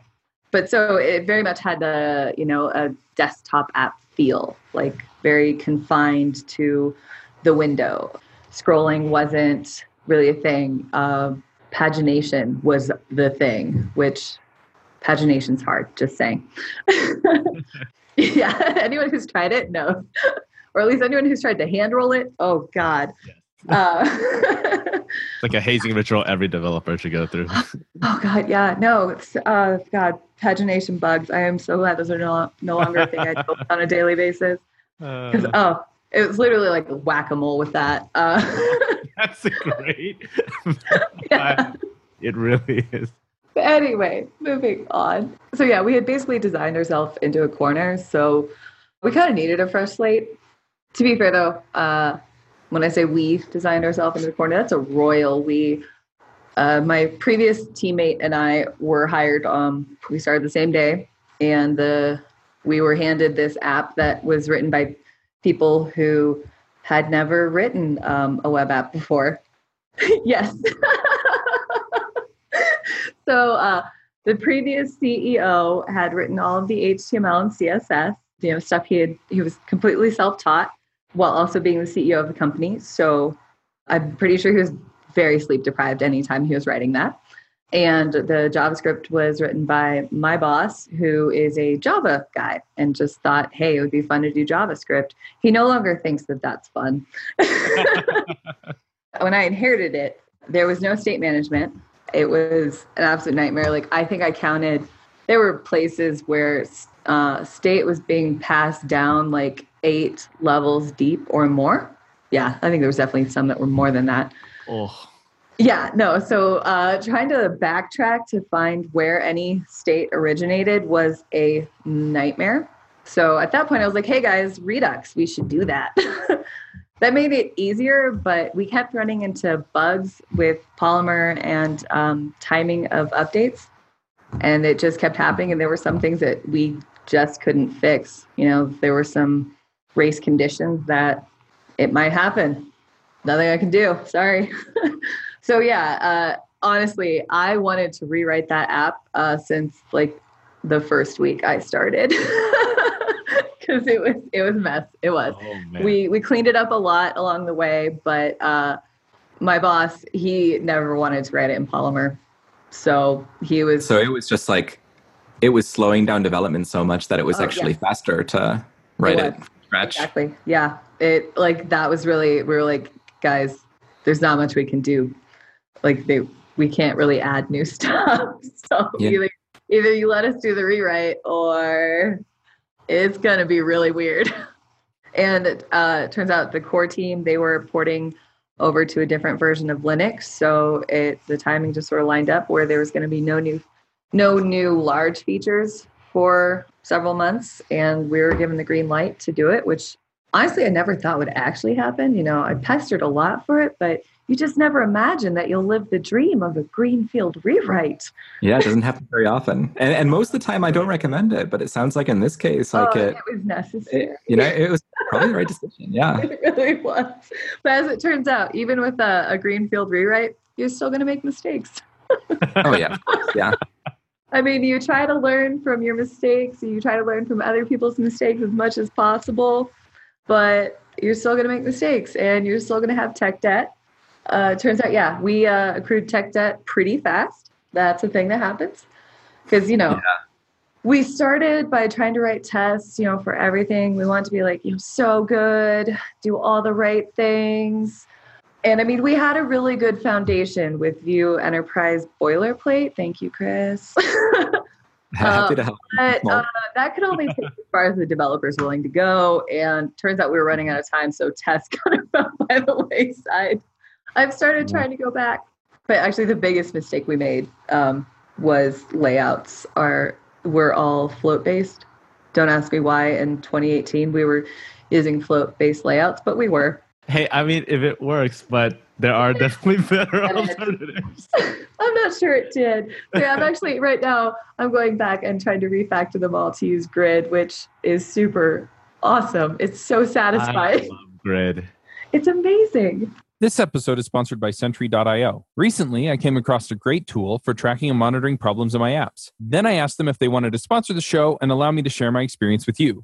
but so it very much had a you know a desktop app feel like very confined to the window. Scrolling wasn't really a thing. Uh, pagination was the thing which pagination's hard just saying. Yeah anyone who's tried it knows. Or at least anyone who's tried to hand roll it oh god. Uh, It's like a hazing ritual every developer should go through. Oh God, yeah, no, it's uh, God, pagination bugs. I am so glad those are no, no longer a thing I deal with on a daily basis. Because Uh, oh, it was literally like whack a mole with that. Uh, that's great. yeah. it really is. But anyway, moving on. So yeah, we had basically designed ourselves into a corner, so we kind of needed a fresh slate. To be fair, though, uh, when I say we designed ourselves into a corner, that's a royal we. Uh, my previous teammate and I were hired. Um, we started the same day, and the we were handed this app that was written by people who had never written um, a web app before. yes. so uh, the previous CEO had written all of the HTML and CSS, you know, stuff he had. He was completely self-taught while also being the CEO of the company. So I'm pretty sure he was very sleep deprived anytime he was writing that. And the JavaScript was written by my boss, who is a Java guy, and just thought, hey, it would be fun to do JavaScript. He no longer thinks that that's fun. when I inherited it, there was no state management. It was an absolute nightmare. Like, I think I counted, there were places where uh, state was being passed down like eight levels deep or more. Yeah, I think there was definitely some that were more than that. Oh, Yeah, no. So uh, trying to backtrack to find where any state originated was a nightmare. So at that point, I was like, hey guys, Redux, we should do that. that made it easier, but we kept running into bugs with Polymer and um, timing of updates. And it just kept happening. And there were some things that we just couldn't fix. You know, there were some race conditions that it might happen. Nothing I can do. Sorry. so yeah, uh, honestly, I wanted to rewrite that app uh, since like the first week I started because it was it was a mess. It was. oh. We we cleaned it up a lot along the way, but uh, my boss he never wanted to write it in Polymer, so he was So it was just like it was slowing down development so much that it was Oh, actually yeah. faster to write it, from scratch. Exactly. Yeah. It like that was really we were like, guys, there's not much we can do. Like they we can't really add new stuff. So Yeah. either either you let us do the rewrite or it's gonna be really weird. And it uh, turns out the core team they were porting over to a different version of Linux, so it the timing just sort of lined up where there was going to be no new no new large features for several months, and we were given the green light to do it, which honestly I never thought would actually happen. You know, I pestered a lot for it, but you just never imagine that you'll live the dream of a greenfield rewrite. Yeah, it doesn't happen very often. And, and most of the time, I don't recommend it, but it sounds like in this case, oh, like oh, it, it was necessary. it, you know, it was probably the right decision. Yeah. it really was. But as it turns out, even with a, a greenfield rewrite, you're still going to make mistakes. Oh, yeah. Yeah. I mean, you try to learn from your mistakes, you try to learn from other people's mistakes as much as possible, but you're still going to make mistakes and you're still going to have tech debt. Uh, turns out, yeah, we uh, accrued tech debt pretty fast. That's a thing that happens because, you know, we started by trying to write tests, you know, for everything. We want to be like, you know, so good, do all the right things. And I mean, we had a really good foundation with Vue Enterprise boilerplate. Thank you, Chris. Happy to help. But uh, that could only take as far as the developer's willing to go. And turns out we were running out of time, so tests kind of fell by the wayside. I've started trying to go back. But actually, the biggest mistake we made um, was layouts are were all float based. Don't ask me why. In 2018, we were using float based layouts, but we were. Hey, I mean, if it works, but there are definitely better alternatives. I'm not sure it did. So yeah, I'm actually right now. I'm going back and trying to refactor them all to use Grid, which is super awesome. It's so I satisfying. love Grid. It's amazing. This episode is sponsored by Sentry.io. Recently, I came across a great tool for tracking and monitoring problems in my apps. Then I asked them if they wanted to sponsor the show and allow me to share my experience with you.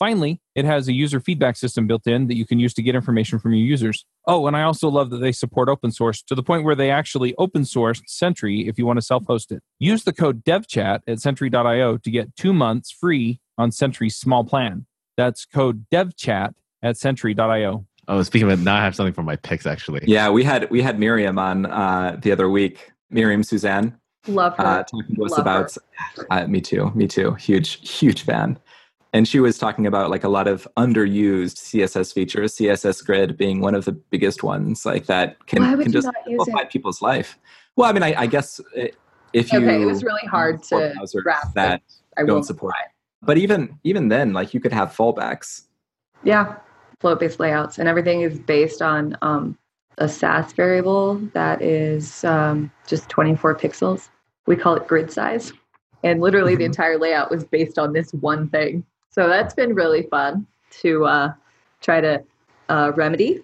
Finally, it has a user feedback system built in that you can use to get information from your users. Oh, and I also love that they support open source to the point where they actually open sourced Sentry if you want to self host it. Use the code DevChat at Sentry.io to get two months free on Sentry's small plan. That's code DevChat at Sentry.io. Oh, speaking of it, now I have something for my picks actually. Yeah, we had we had Miriam on uh, the other week. Miriam Suzanne Love her. uh, talking to us Love about. Uh, me too. Me too. Huge huge fan. And she was talking about like a lot of underused CSS features. CSS Grid being one of the biggest ones, like that can can just simplify it? people's life. Well, I mean, I, I guess uh, if you Okay, it was really hard to grasp that I don't support. But even even then, like you could have fallbacks. Yeah, float-based layouts, and everything is based on um, a Sass variable that is um, just 24 pixels. We call it grid size, and literally the Mhm. entire layout was based on this one thing. So that's been really fun to uh, try to uh, remedy,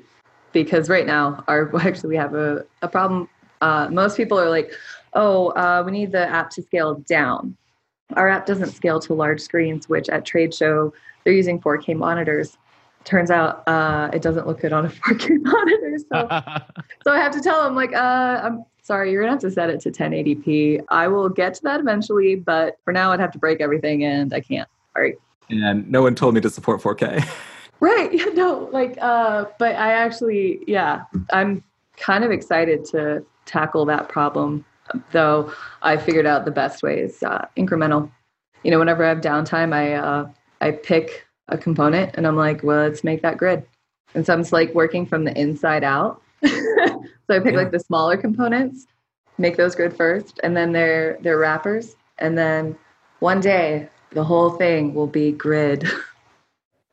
because right now, our actually we have a, a problem. Uh, most people are like, "Oh, uh, we need the app to scale down." Our app doesn't scale to large screens, which at trade show they're using 4K monitors. Turns out uh, it doesn't look good on a 4K monitor. So, so I have to tell them, like, uh, I'm sorry, you're gonna have to set it to 1080p. I will get to that eventually, but for now, I'd have to break everything, and I can't. All right. And no one told me to support 4K. Right. Yeah, no, like, uh, but I actually, yeah, I'm kind of excited to tackle that problem, though I figured out the best way is uh, incremental. You know, whenever I have downtime, I, uh, I pick a component and I'm like, well, let's make that grid. And so I'm just like working from the inside out. so I pick Yeah. like the smaller components, make those grid first, and then they're, they're wrappers. And then one day, the whole thing will be grid.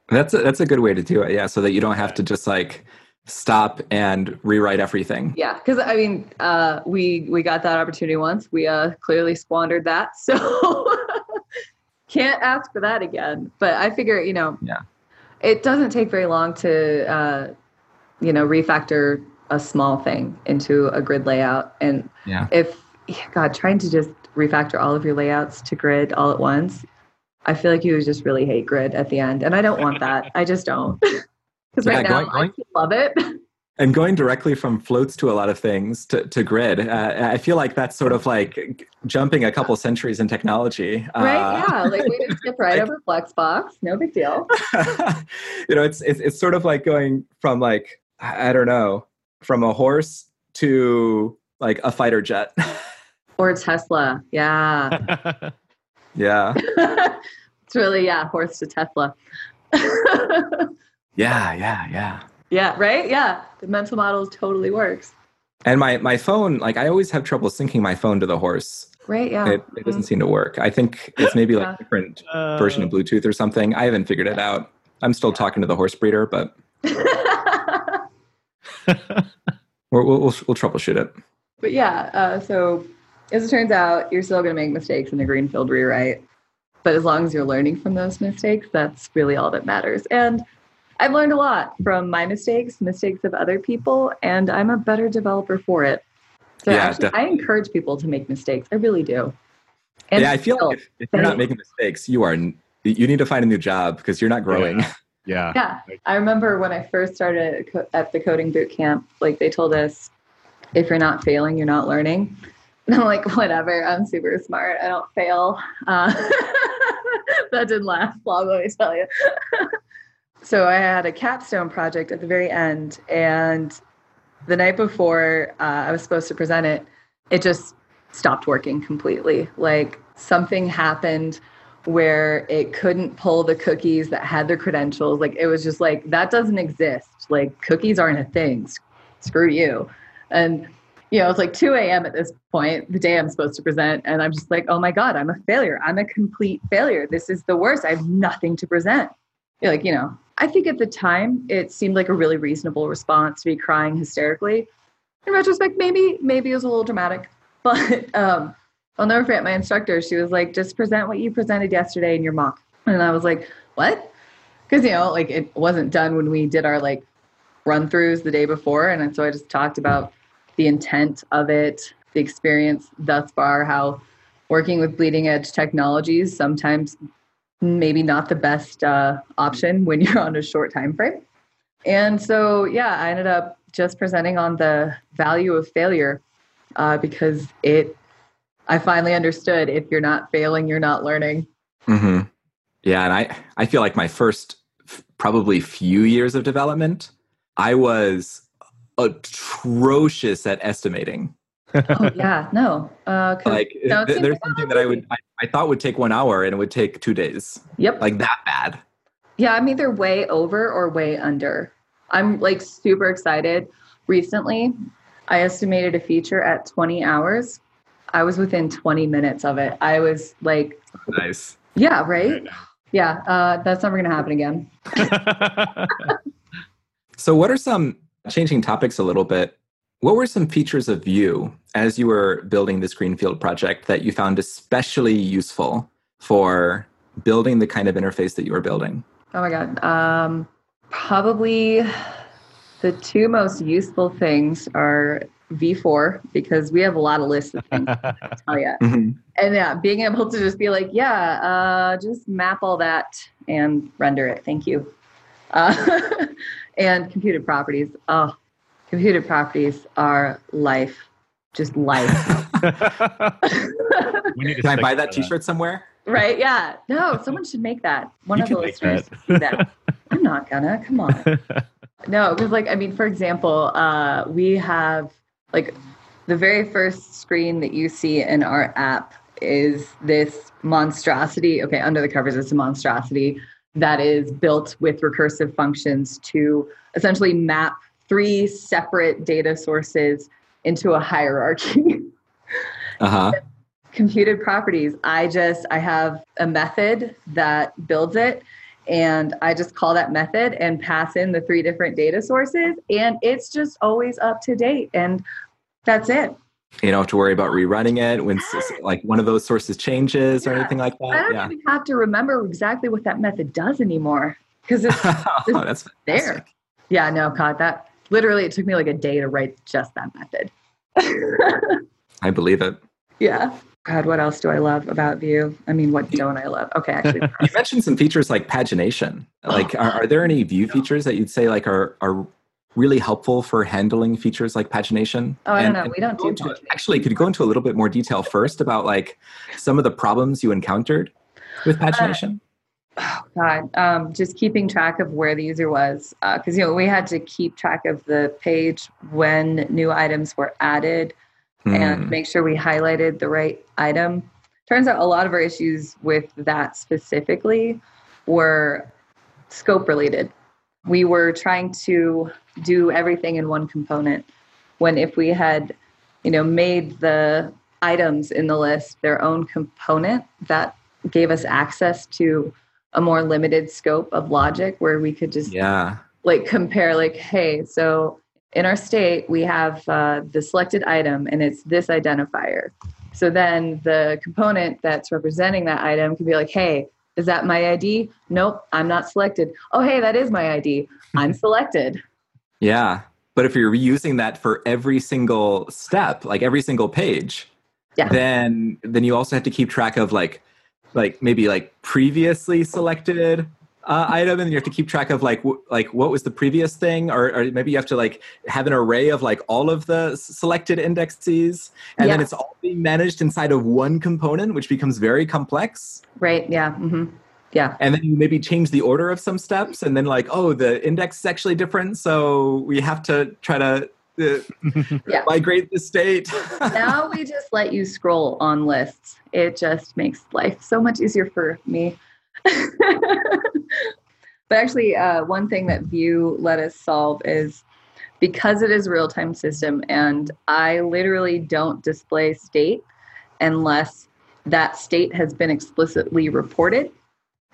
That's a, that's a good way to do it. Yeah, so that you don't have to just like stop and rewrite everything. Yeah, because I mean, uh, we we got that opportunity once. We uh, clearly squandered that, so can't ask for that again. But I figure, you know, Yeah. it doesn't take very long to, uh, you know, refactor a small thing into a grid layout. And Yeah. if God, trying to just refactor all of your layouts to grid all at once, I feel like you just really hate grid at the end, and I don't want that. I just don't. Because right Yeah, now going- going- I love it. And going directly from floats to a lot of things to, to grid, uh, I feel like that's sort of like jumping a couple centuries in technology. Right? Uh, yeah. Like we just skip right like- over Flexbox. No big deal. you know, it's, it's it's sort of like going from like I I don't know, from a horse to like a fighter jet. Or Tesla. Yeah. Yeah, it's really, yeah, horse to Tesla. yeah, yeah, yeah. yeah, right? Yeah. The mental model totally works. And my my phone, like I always have trouble syncing my phone to the horse. Right? Yeah. It, it doesn't seem to work. I think it's maybe like Yeah. a different Uh, version of Bluetooth or something. I haven't figured it out. I'm still talking to the horse breeder, but we'll we'll, we'll, we'll troubleshoot it. but yeah, uh, so as it turns out, you're still going to make mistakes in a greenfield rewrite. But as long as you're learning from those mistakes, that's really all that matters. And I've learned a lot from my mistakes, mistakes of other people, and I'm a better developer for it. So Yeah, actually, I encourage people to make mistakes. I really do. And yeah, I feel still- like if, if you're not making mistakes, you are you need to find a new job because you're not growing. Yeah. Yeah. Yeah. I remember when I first started at the coding boot camp, like they told us if you're not failing, you're not learning. And I'm like, whatever, I'm super smart. I don't fail. Uh, that didn't last long, let me tell you. so I had a capstone project at the very end. And the night before uh, I was supposed to present it, it just stopped working completely. Like something happened where it couldn't pull the cookies that had their credentials. Like it was just like, that doesn't exist. Like cookies aren't a thing. Screw you. And you know, it's like 2 a.m. at this point, the day I'm supposed to present. And I'm just like, oh my God, I'm a failure. I'm a complete failure. This is the worst. I have nothing to present. You're like, you know, I think at the time it seemed like a really reasonable response to be crying hysterically. In retrospect, maybe, maybe it was a little dramatic. But um, I'll never forget my instructor. She was like, just present what you presented yesterday in your mock. And I was like, what? Because, you know, like it wasn't done when we did our like run throughs the day before. And so I just talked about the intent of it, the experience thus far, how working with bleeding edge technologies sometimes maybe not the best uh, option when you're on a short time frame. And so, yeah, I ended up just presenting on the value of failure uh, because it, I finally understood if you're not failing, you're not learning. Mm-hmm. Yeah, and I, I feel like my first f- probably few years of development, I was atrocious at estimating. oh yeah, no. Uh, like th- there's something that I would I, I, thought would take one hour and it would take two days. Yep. Like that bad. Yeah, I'm either way over or way under. I'm like super excited. Recently, I estimated a feature at 20 hours. I was within 20 minutes of it. I was like, nice. Yeah, right. Yeah, uh, that's never going to happen again. so, what are some Changing topics a little bit, what were some features of Vue as you were building this Greenfield project that you found especially useful for building the kind of interface that you were building? Oh my God. Um, probably the two most useful things are v-for because we have a lot of lists of things to tell you. Mm-hmm. And yeah, being able to just be like, yeah, uh, just map all that and render it. Thank you. Uh, and computed properties. Oh, computed properties are life, just life. Can I buy that T-shirt somewhere? Right? Yeah. No, someone should make that. One you of the listeners that. that. I'm not gonna. Come on. No, because like I mean, for example, uh, we have like the very first screen that you see in our app is this monstrosity. Okay, under the covers, it's a monstrosity that is built with recursive functions to essentially map three separate data sources into a hierarchy. uh-huh. Computed properties. I just I have a method that builds it and I just call that method and pass in the three different data sources and it's just always up to date and that's it you don't have to worry about rerunning it when like one of those sources changes yeah. or anything like that. I don't yeah. even have to remember exactly what that method does anymore because it's, oh, that's there. Yeah, no, God, that literally it took me like a day to write just that method. I believe it. Yeah. God, what else do I love about Vue? I mean, what don't I love? Okay, actually, you mentioned some features like pagination. Oh. Like, are, are there any Vue features that you'd say like are are really helpful for handling features like pagination? Oh, I and, don't know. We don't do into, Actually, could you go into a little bit more detail first about like some of the problems you encountered with uh, pagination? Uh, oh God, um, just keeping track of where the user was, because uh, you know we had to keep track of the page when new items were added, mm. and make sure we highlighted the right item. Turns out a lot of our issues with that specifically were scope related. We were trying to do everything in one component. When if we had, you know, made the items in the list their own component, that gave us access to a more limited scope of logic where we could just yeah like compare like hey so in our state we have uh, the selected item and it's this identifier so then the component that's representing that item can be like hey is that my id nope i'm not selected oh hey that is my id i'm selected yeah. But if you're reusing that for every single step, like every single page, yeah. then then you also have to keep track of like like maybe like previously selected uh, item and you have to keep track of like w- like what was the previous thing or, or maybe you have to like have an array of like all of the selected indexes and then it's all being managed inside of one component which becomes very complex Right. Yeah. hmm Yeah. and then you maybe change the order of some steps and then like oh the index is actually different so we have to try to uh, Yeah. migrate the state now we just let you scroll on lists. It just makes life so much easier for me. but actually, uh, one thing that Vue let us solve is because it is real time system, and I literally don't display state unless that state has been explicitly reported.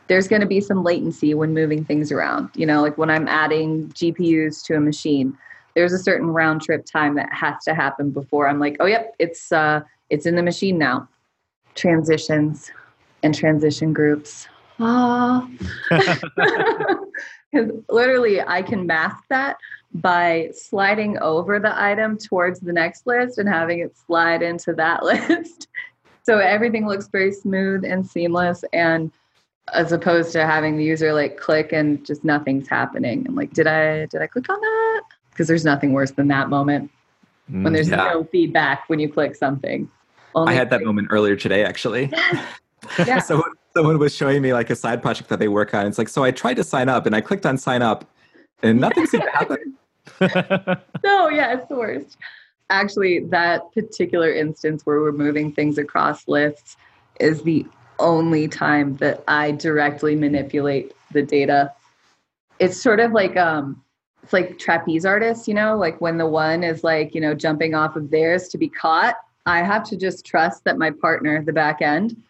There's going to be some latency when moving things around. You know, like when I'm adding GPUs to a machine, there's a certain round trip time that has to happen before I'm like, oh yep, it's uh it's in the machine now. Transitions and transition groups. Ah. Because literally I can mask that by sliding over the item towards the next list and having it slide into that list. so everything looks very smooth and seamless and as opposed to having the user like click and just nothing's happening. I'm like, did I did I click on that? Because there's nothing worse than that moment when there's Yeah. no feedback when you click something. i Only had that moment earlier today actually Yeah. someone, someone was showing me like a side project that they work on it's like so i tried to sign up and i clicked on sign up and nothing seemed to happen no, yeah, it's the worst. Actually, that particular instance where we're moving things across lists is the only time that I directly manipulate the data. It's sort of like um it's like trapeze artists, you know, like when the one is like, you know, jumping off of theirs to be caught, I have to just trust that my partner, the back end,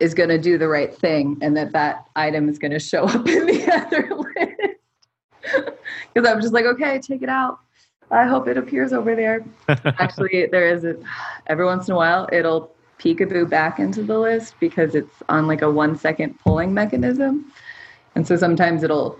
is going to do the right thing and that that item is going to show up in the other list. Because I'm just like, okay, take it out. I hope it appears over there. Actually, there is a, every once in a while it'll peekaboo back into the list because it's on like a one second pulling mechanism. And so sometimes it'll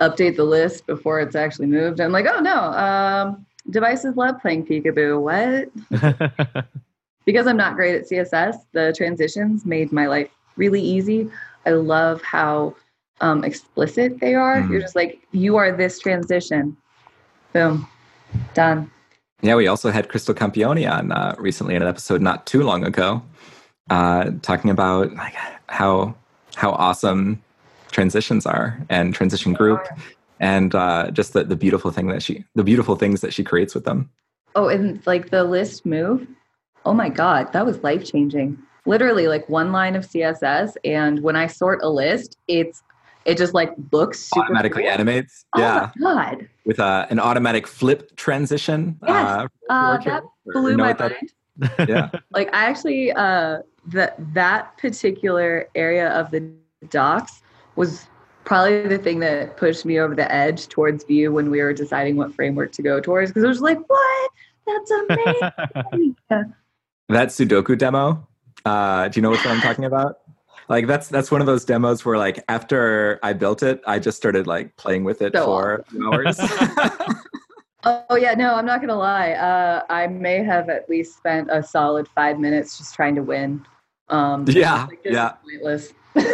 update the list before it's actually moved. I'm like, oh no, um, devices love playing peekaboo. What? Because I'm not great at CSS, the transitions made my life really easy. I love how um, explicit they are. Mhm. You're just like, you are this transition. Boom. Done. Yeah, we also had Krystal Campioni on uh, recently in an episode not too long ago, uh, talking about like how how awesome transitions are and transition group, and uh, just the, the beautiful thing that she the beautiful things that she creates with them. Oh, and like the list move. Oh my God, that was life changing. Literally, like one line of CSS, and when I sort a list, it's it just like looks super Automatically cool. animates, Oh yeah, my God, with uh, an automatic flip transition. Yes. Uh, uh, that blew my that- mind. yeah, like I actually uh that that particular area of the docs was probably the thing that pushed me over the edge towards Vue when we were deciding what framework to go towards because it was like what that's amazing that Sudoku demo. Uh, do you know what I'm talking about? Like that's that's one of those demos where like after I built it, I just started like playing with it So for hours. oh yeah no I'm not gonna lie uh I may have at least spent a solid five minutes just trying to win um Yeah, like, yeah. pointless no,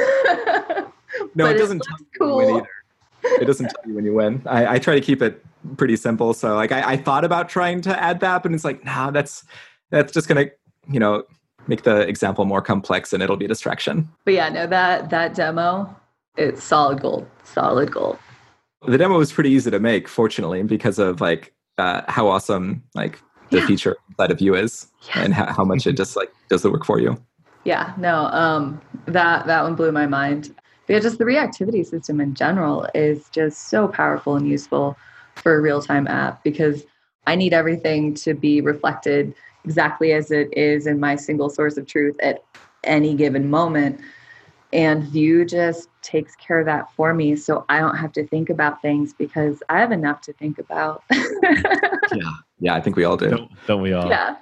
But it it doesn't looks tell you when you win either. It doesn't tell you when you win. I, I try to keep it pretty simple. So like I, I thought about trying to add that, but it's like, nah, that's that's just gonna, Vue know, make the example more complex and it'll be a distraction. but yeah no that that demo it's solid gold solid gold The demo was pretty easy to make, fortunately, because of like uh, how awesome like the Yeah. feature inside of you is Yeah. and how, how much it just like does the work for you. Yeah, no, um, that that one blew my mind. But yeah, just the reactivity system in general is just so powerful and useful for a real time app because I need everything to be reflected exactly as it is in my single source of truth at any given moment. And Vue just takes care of that for me. So I don't have to think about things because I have enough to think about. Yeah. Yeah, I think we all do. don't, don't we all? yeah.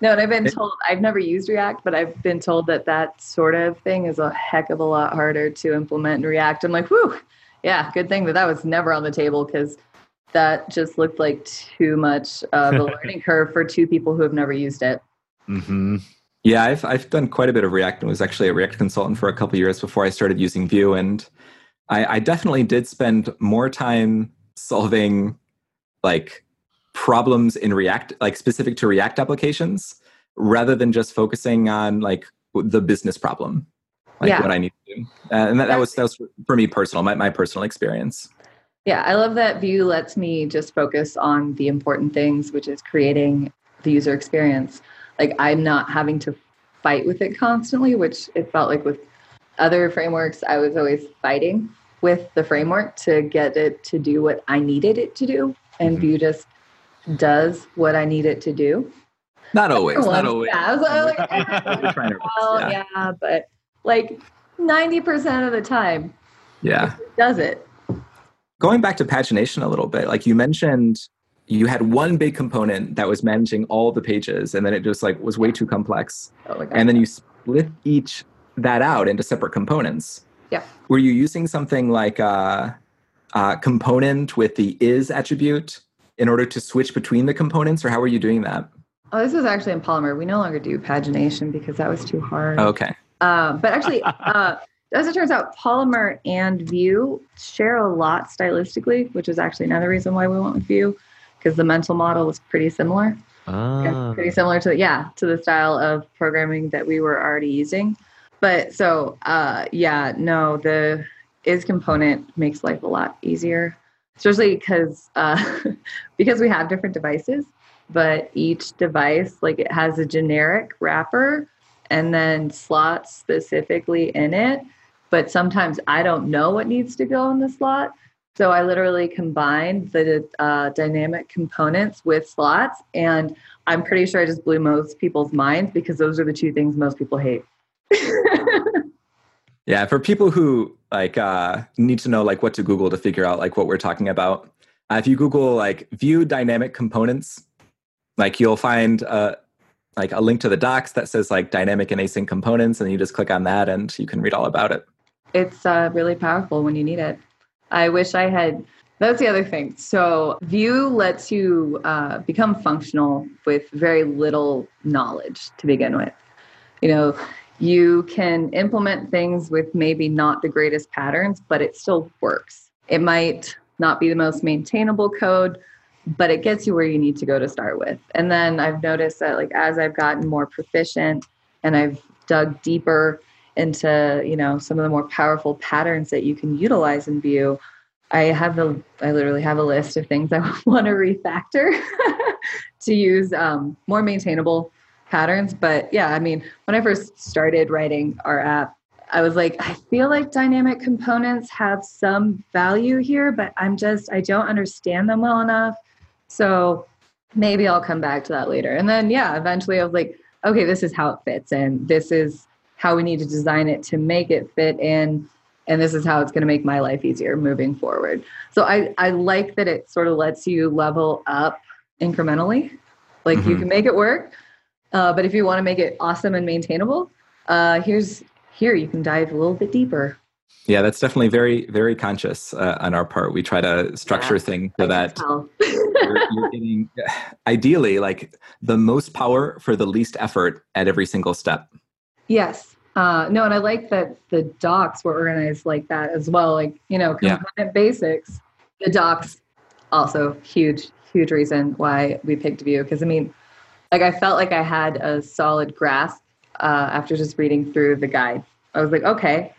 No, and I've been told, I've never used React, but I've been told that that sort of thing is a heck of a lot harder to implement in React. I'm like, whew, yeah, good thing that that was never on the table because that just looked like too much of a learning curve for two people who have never used it. hmm Yeah, I've I've done quite a bit of React and was actually a React consultant for a couple years before I started using Vue. And I, I definitely did spend more time solving like problems in React, like specific to React applications, rather than just focusing on like the business problem, like Yeah. what I need to do. Uh, and that, that was that was for me personal, my, my personal experience. Yeah, I love that Vue lets me just focus on the important things, which is creating the user experience. Like I'm not having to fight with it constantly, which it felt like with other frameworks, I was always fighting with the framework to get it to do what I needed it to do. And Mhm. Vue just does what I need it to do. Not always, not always. Yeah, I was like, We're well, yeah. yeah, but like 90% of the time, yeah. it does it. Going back to pagination a little bit, like you mentioned, you had one big component that was managing all the pages, and then it just like was way too complex. Oh my God. And then you split each that out into separate components. Yeah. Were you using something like a, a component with the is attribute in order to switch between the components, or how were you doing that? Oh, this was actually in Polymer. We no longer do pagination because that was too hard. Okay. Uh, but actually, uh, as it turns out, Polymer and Vue share a lot stylistically, which is actually another reason why we went with Vue, because the mental model was pretty similar. Ah. pretty similar to yeah to the style of programming that we were already using. But so uh, yeah, no, the is component makes life a lot easier, especially because uh, because we have different devices, but each device like it has a generic wrapper and then slots specifically in it. But sometimes I don't know what needs to go in the slot. So I literally combined the uh, dynamic components with slots, and I'm pretty sure I just blew most people's minds because those are the two things most people hate. Yeah, for people who like uh, need to know like what to Google to figure out like what we're talking about, uh, if you Google like Vue dynamic components, like you'll find uh, like a link to the docs that says like dynamic and async components, and you just click on that and you can read all about it. It's uh, really powerful when you need it. I wish I had. That's the other thing. So Vue lets you uh, become functional with very little knowledge to begin with. You know, you can implement things with maybe not the greatest patterns, but it still works. It might not be the most maintainable code, but it gets you where you need to go to start with. And then I've noticed that like as I've gotten more proficient and I've dug deeper into you know some of the more powerful patterns that you can utilize in Vue, I have the I literally have a list of things I want to refactor to use um, more maintainable patterns. But yeah, I mean, when I first started writing our app, I was like, I feel like dynamic components have some value here, but I'm just I don't understand them well enough. So maybe I'll come back to that later. And then yeah, eventually I was like, okay, this is how it fits and This is how we need to design it to make it fit in and this is how it's going to make my life easier moving forward so i i like that it sort of lets you level up incrementally like you Mhm. can make it work uh, but if you want to make it awesome and maintainable uh, here's here you can dive a little bit deeper Yeah, that's definitely very very conscious uh, on our part. We try to structure Yeah, things so that you're, you're getting ideally like the most power for the least effort at every single step. Yes. Uh, no, and I like that the docs were organized like that as well. Like, you know, Yeah. component basics. The docs also huge, huge reason why we picked Vue. Because I mean, like I felt like I had a solid grasp uh, after just reading through the guide. I was like, okay,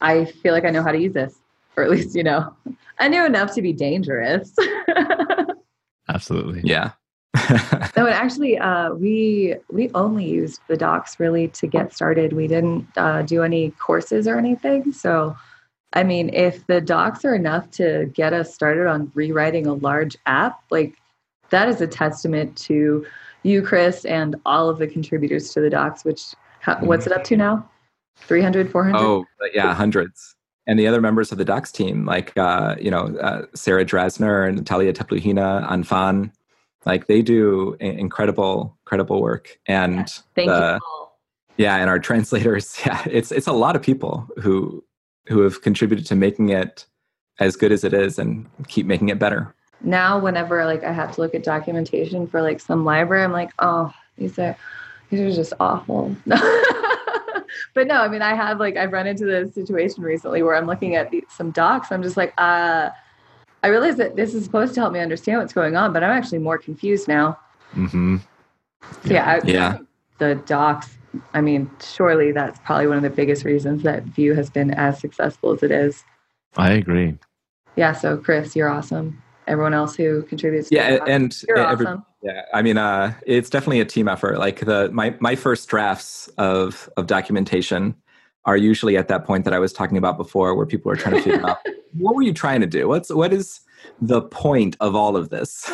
I feel like I know how to use this, or at least you know, I knew enough to be dangerous. Absolutely. Yeah. No, and actually, uh, we we only used the docs really to get started. We didn't uh, do any courses or anything. So, I mean, if the docs are enough to get us started on rewriting a large app, like that is a testament to you, Chris, and all of the contributors to the docs. Which what's it up to now? 300, 400? Oh, yeah, hundreds. And the other members of the Docs team, like uh, you know uh, Sarah Drasner and Natalia Tepluhina, An Phan, like they do incredible, incredible work. And Thank the- you. Yeah, and our translators, yeah, it's it's a lot of people who who have contributed to making it as good as it is and keep making it better. now whenever like i have to look at documentation for like some library i'm like oh these are these are just awful but no, I mean, I have like I've run into this situation recently where I'm looking at the, some docs. I'm just like, uh, I realize that this is supposed to help me understand what's going on, but I'm actually more confused now. Mm-hmm. So yeah, I, Yeah. the docs. I mean, surely that's probably one of the biggest reasons that Vue has been as successful as it is. I agree. Yeah. So Chris, you're awesome. Everyone else who contributes. to Yeah, the docs, and you're every, awesome. Yeah, I mean, uh, it's definitely a team effort. Like the my my first drafts of of documentation are usually at that point that I was talking about before, where people are trying to figure out what were you trying to do? What's what is the point of all of this?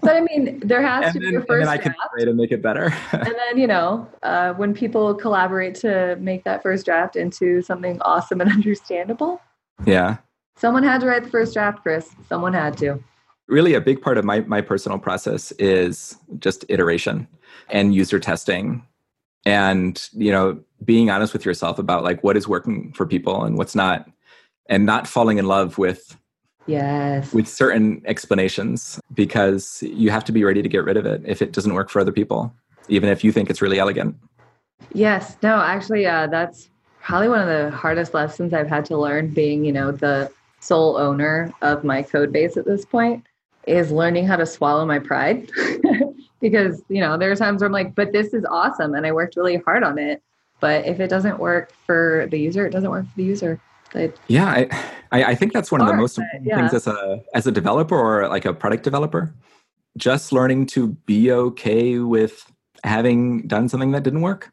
But I mean, there has to then, be a first and then I can draft. try to make it better. and then you know uh, when people collaborate to make that first draft into something awesome and understandable yeah, someone had to write the first draft chris someone had to really, a big part of my my personal process is just iteration and user testing, and you know, being honest with yourself about like what is working for people and what's not, and not falling in love with yes. with certain explanations because you have to be ready to get rid of it if it doesn't work for other people, even if you think it's really elegant. yes. No actually uh, that's probably one of the hardest lessons i've had to learn being you know the sole owner of my code base at this point is learning how to swallow my pride because you know there are times where i'm like but this is awesome and i worked really hard on it but if it doesn't work for the user it doesn't work for the user Yeah, I, I, think that's one of the most important yeah. things as a as a developer or like a product developer. Just learning to be okay with having done something that didn't work.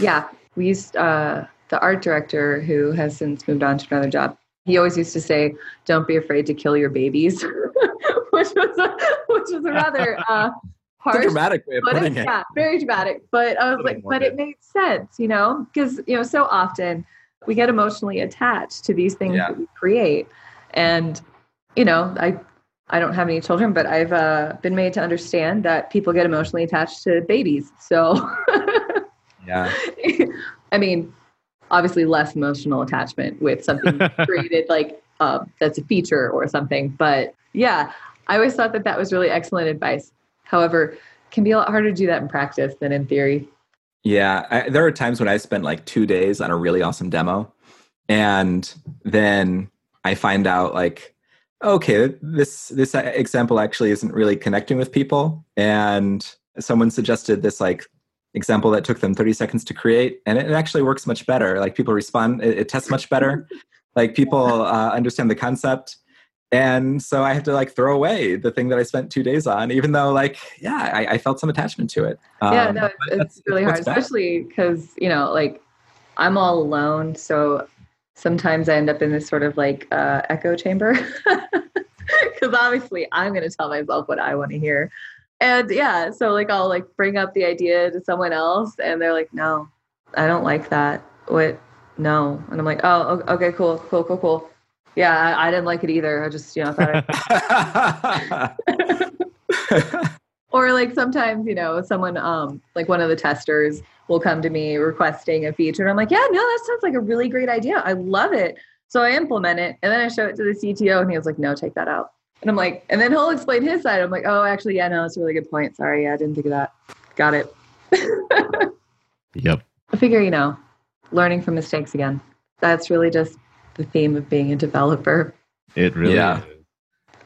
Yeah, we used uh, the art director who has since moved on to another job. He always used to say, "Don't be afraid to kill your babies," which was a, which was a rather uh, It's a dramatic way of But putting it, it. yeah, very dramatic. But I was like, but it made sense, you know, because you know, so often we get emotionally attached to these things Yeah. that we create, and you know, I I don't have any children, but I've uh, been made to understand that people get emotionally attached to babies. So. Yeah, I mean, obviously less emotional attachment with something created like uh, that's a feature or something. But yeah, I always thought that that was really excellent advice. However, it can be a lot harder to do that in practice than in theory. yeah. I, there are times when I spent like two days on a really awesome demo, and then I find out like, okay, this this example actually isn't really connecting with people, and someone suggested this like example that took them 30 seconds to create and it actually works much better like people respond it, it tests much better like people uh, understand the concept and so i have to like throw away the thing that i spent two days on even though like yeah i, I felt some attachment to it yeah, Um, no, it's, really hard, especially because you know, like I'm all alone, so sometimes I end up in this sort of like uh, echo chamber because obviously I'm going to tell myself what I want to hear, and yeah, so like I'll like bring up the idea to someone else, and they're like, "No, I don't like that. What? No," and I'm like, "Oh, okay, cool, cool, cool, cool." Yeah, I, I didn't like it either. I just, you know, thought I or like sometimes you know someone um like one of the testers will come to me requesting a feature and i'm like yeah no that sounds like a really great idea. I love it. So i implement it and then i show it to the cto and he was like no take that out. And i'm like and then he'll explain his side. I'm like oh actually yeah no it's a really good point. Sorry yeah i didn't think of that. Got it. Yep. i figure you know learning from mistakes again. That's really just the theme of being a developer It really Yeah. is.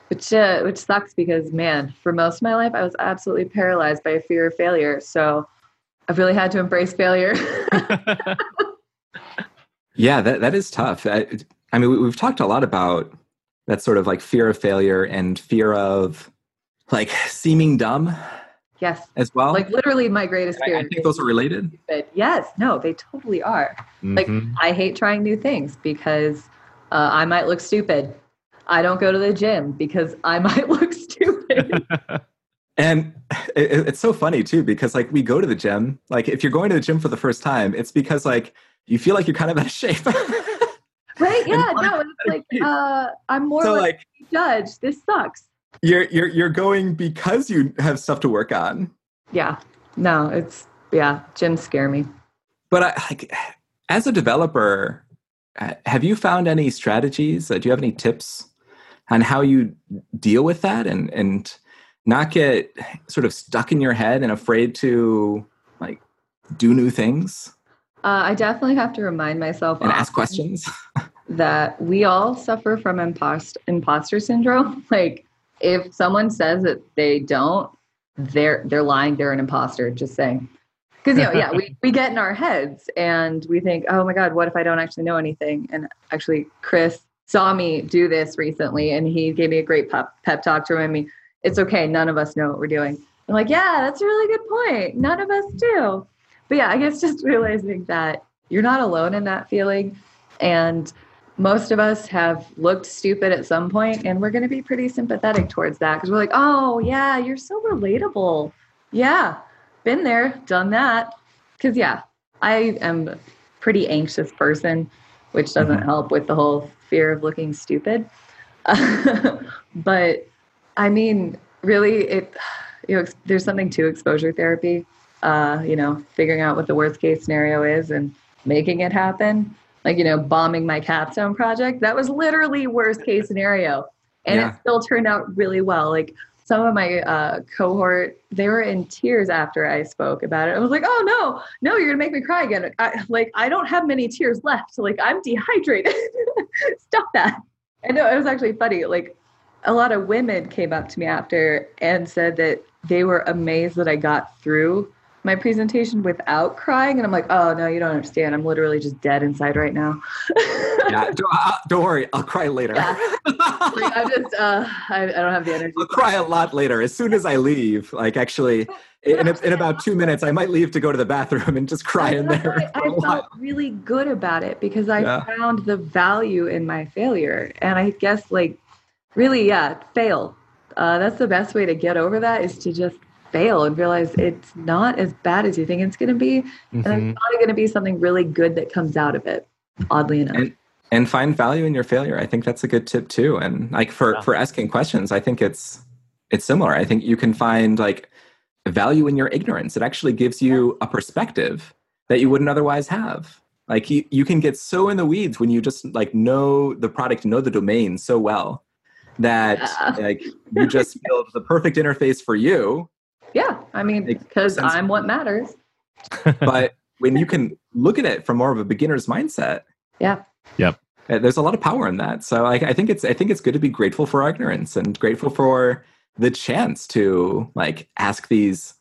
which uh, which sucks because man, for most of my life, I was absolutely paralyzed by a fear of failure. So I've really had to embrace failure. Yeah, that, that is tough. I, I mean, we, we've talked a lot about that sort of like fear of failure and fear of like seeming dumb yes, as well. like literally my greatest I, fear. I think those are related. But yes, no, they totally are. Like Mhm. I hate trying new things because uh, I might look stupid. I don't go to the gym because I might look stupid. And it, it- it's so funny too, because like we go to the gym, like if you're going to the gym for the first time, it's because like you feel like you're kind of out of shape. right? Yeah, no, it's like uh, I'm more so like like judged. This sucks. You're you're you're going because you have stuff to work on. Yeah, no, it's yeah. Gyms scare me. But I, like as a developer, uh, have you found any strategies? Uh, do you have any tips on how you deal with that and and not get sort of stuck in your head and afraid to like do new things? Uh, I definitely have to remind myself and ask questions? that we all suffer from impost- imposter syndrome. Like, if someone says that they don't, they're they're lying. They're an imposter. Just saying. Because you know, yeah, we, we get in our heads and we think, oh my God, what if I don't actually know anything? And actually, Chris saw me do this recently, and he gave me a great pep pep talk to remind me it's okay. None of us know what we're doing. I'm like, yeah, that's a really good point. None of us do. But yeah, I guess just realizing that you're not alone in that feeling. And most of us have looked stupid at some point, and we're going to be pretty sympathetic towards that because we're like, oh, yeah, you're so relatable. Yeah, been there, done that. Because, yeah, I am a pretty anxious person, which doesn't Mhm. help with the whole fear of looking stupid. but I mean, really, it you know, there's something to exposure therapy. Uh, you know, figuring out what the worst case scenario is and making it happen. Like you know, bombing my capstone project. That was literally worst case scenario, and Yeah. it still turned out really well. Like some of my uh, cohort, they were in tears after I spoke about it. I was like, "Oh no, no, you're gonna make me cry again." I, like I don't have many tears left. Like I'm dehydrated. Stop that. I know it was actually funny. Like a lot of women came up to me after and said that they were amazed that I got through my presentation without crying. And I'm like, oh no, you don't understand. I'm literally just dead inside right now. yeah, don't, uh, don't worry, I'll cry later. Yeah. like, I'm just, uh, I, I don't have the energy. I'll cry a lot later. As soon as I leave, like actually, in, in about two minutes, I might leave to go to the bathroom and just cry in there. i, I felt really good about it because I Yeah. found the value in my failure. And I guess, like, really, yeah, fail. Uh, that's the best way to get over that is to just fail and realize it's not as bad as you think it's going to be. And Mhm. there's probably going to be something really good that comes out of it, oddly enough. And- and find value in your failure. I think that's a good tip too. And like for Yeah. for asking questions, I think it's it's similar. I think you can find like value in your ignorance. It actually gives you a perspective that you wouldn't otherwise have. Like you, you can get so in the weeds when you just like know the product, know the domain so well that Yeah. like you just build the perfect interface for you. Yeah, I mean, because. I'm what matters. But when you can look at it from more of a beginner's mindset, Yeah. Uh, there's a lot of power in that so I, I think it's i think it's good to be grateful for our ignorance and grateful for the chance to like ask these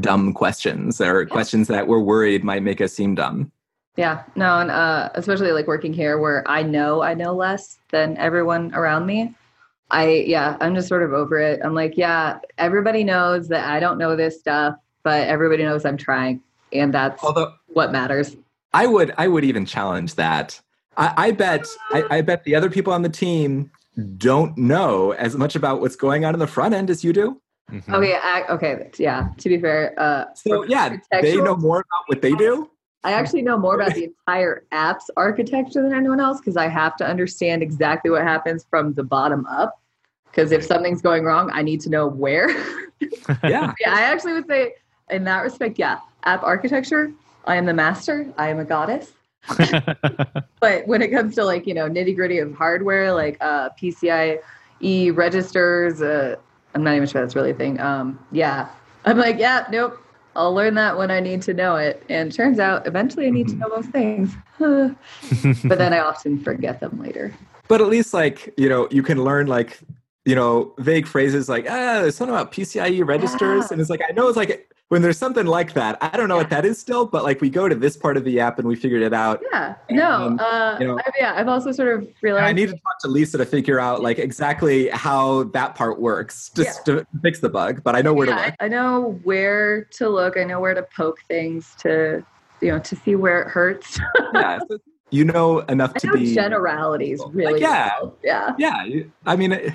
dumb questions or questions that we're worried might make us seem dumb Yeah, no, and uh, especially like working here where I know I know less than everyone around me. I, yeah, I'm just sort of over it. I'm like, yeah, everybody knows that I don't know this stuff, but everybody knows I'm trying. And that's although what matters. i would i would even challenge that i, I bet I, I bet the other people on the team don't know as much about what's going on in the front end as you do Mhm. Okay, I, okay, yeah. To be fair, uh, so yeah they know more about what they do I actually know more about the entire app's architecture than anyone else because I have to understand exactly what happens from the bottom up. Because if something's going wrong, I need to know where. yeah yeah, I actually would say, in that respect, yeah, app architecture, I am the master. I am a goddess. But when it comes to like you know nitty gritty of hardware, like uh, PCIe registers, uh, I'm not even sure that's really a thing. Um, yeah, I'm like, yeah, nope. I'll learn that when I need to know it. And turns out, eventually, I need to Mhm. know those things. but then I often forget them later. but at least like you know you can learn like you know vague phrases like ah there's something about pcie registers Yeah. and it's like i know it's like when there's something like that i don't know what that is still but like we go to this part of the app and we figured it out Yeah, no, Um, uh, you know- I, yeah, I've also sort of realized. i need to talk to lisa to figure out like exactly how that part works just to fix the bug but i know where to look I, know where to look. I know where to poke things to, you know, to see where it hurts. yeah so you know enough I to know be generalities Like, really yeah. well. Yeah. yeah i mean it,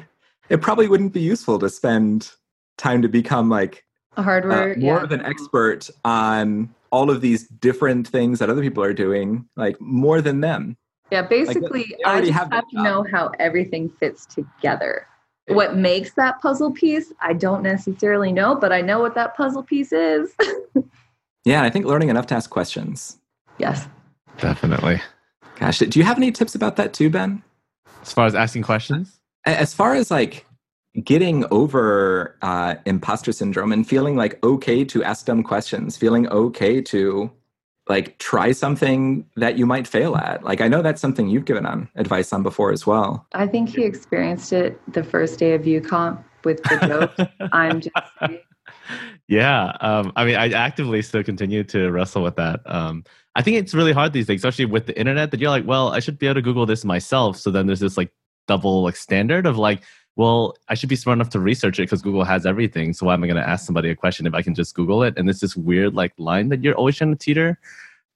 it probably wouldn't be useful to spend time to become like A uh, hardware. more yeah. of an expert on all of these different things that other people are doing, like more than them. Yeah, basically, they I just have have, to know how everything fits together. What makes that puzzle piece, I don't necessarily know, but I know what that puzzle piece is. Yeah, I think learning enough to ask questions. yes. Definitely. Gosh, do you have any tips about that too, Ben? As far as asking questions, As far as like getting over uh, imposter syndrome and feeling like okay to ask dumb questions, feeling okay to like try something that you might fail at. Like I know that's something you've given on advice on before as well. I think he experienced it the first day of VueConf with the joke. I'm just saying. Yeah, um, I mean, I actively still continue to wrestle with that. Um, I think it's really hard these days, especially with the internet. That you're like, well, I should be able to Google this myself. So then there's this like double like standard of like, well, I should be smart enough to research it because Google has everything. So why am I going to ask somebody a question if I can just Google it? And it's this weird like line that you're always trying to teeter.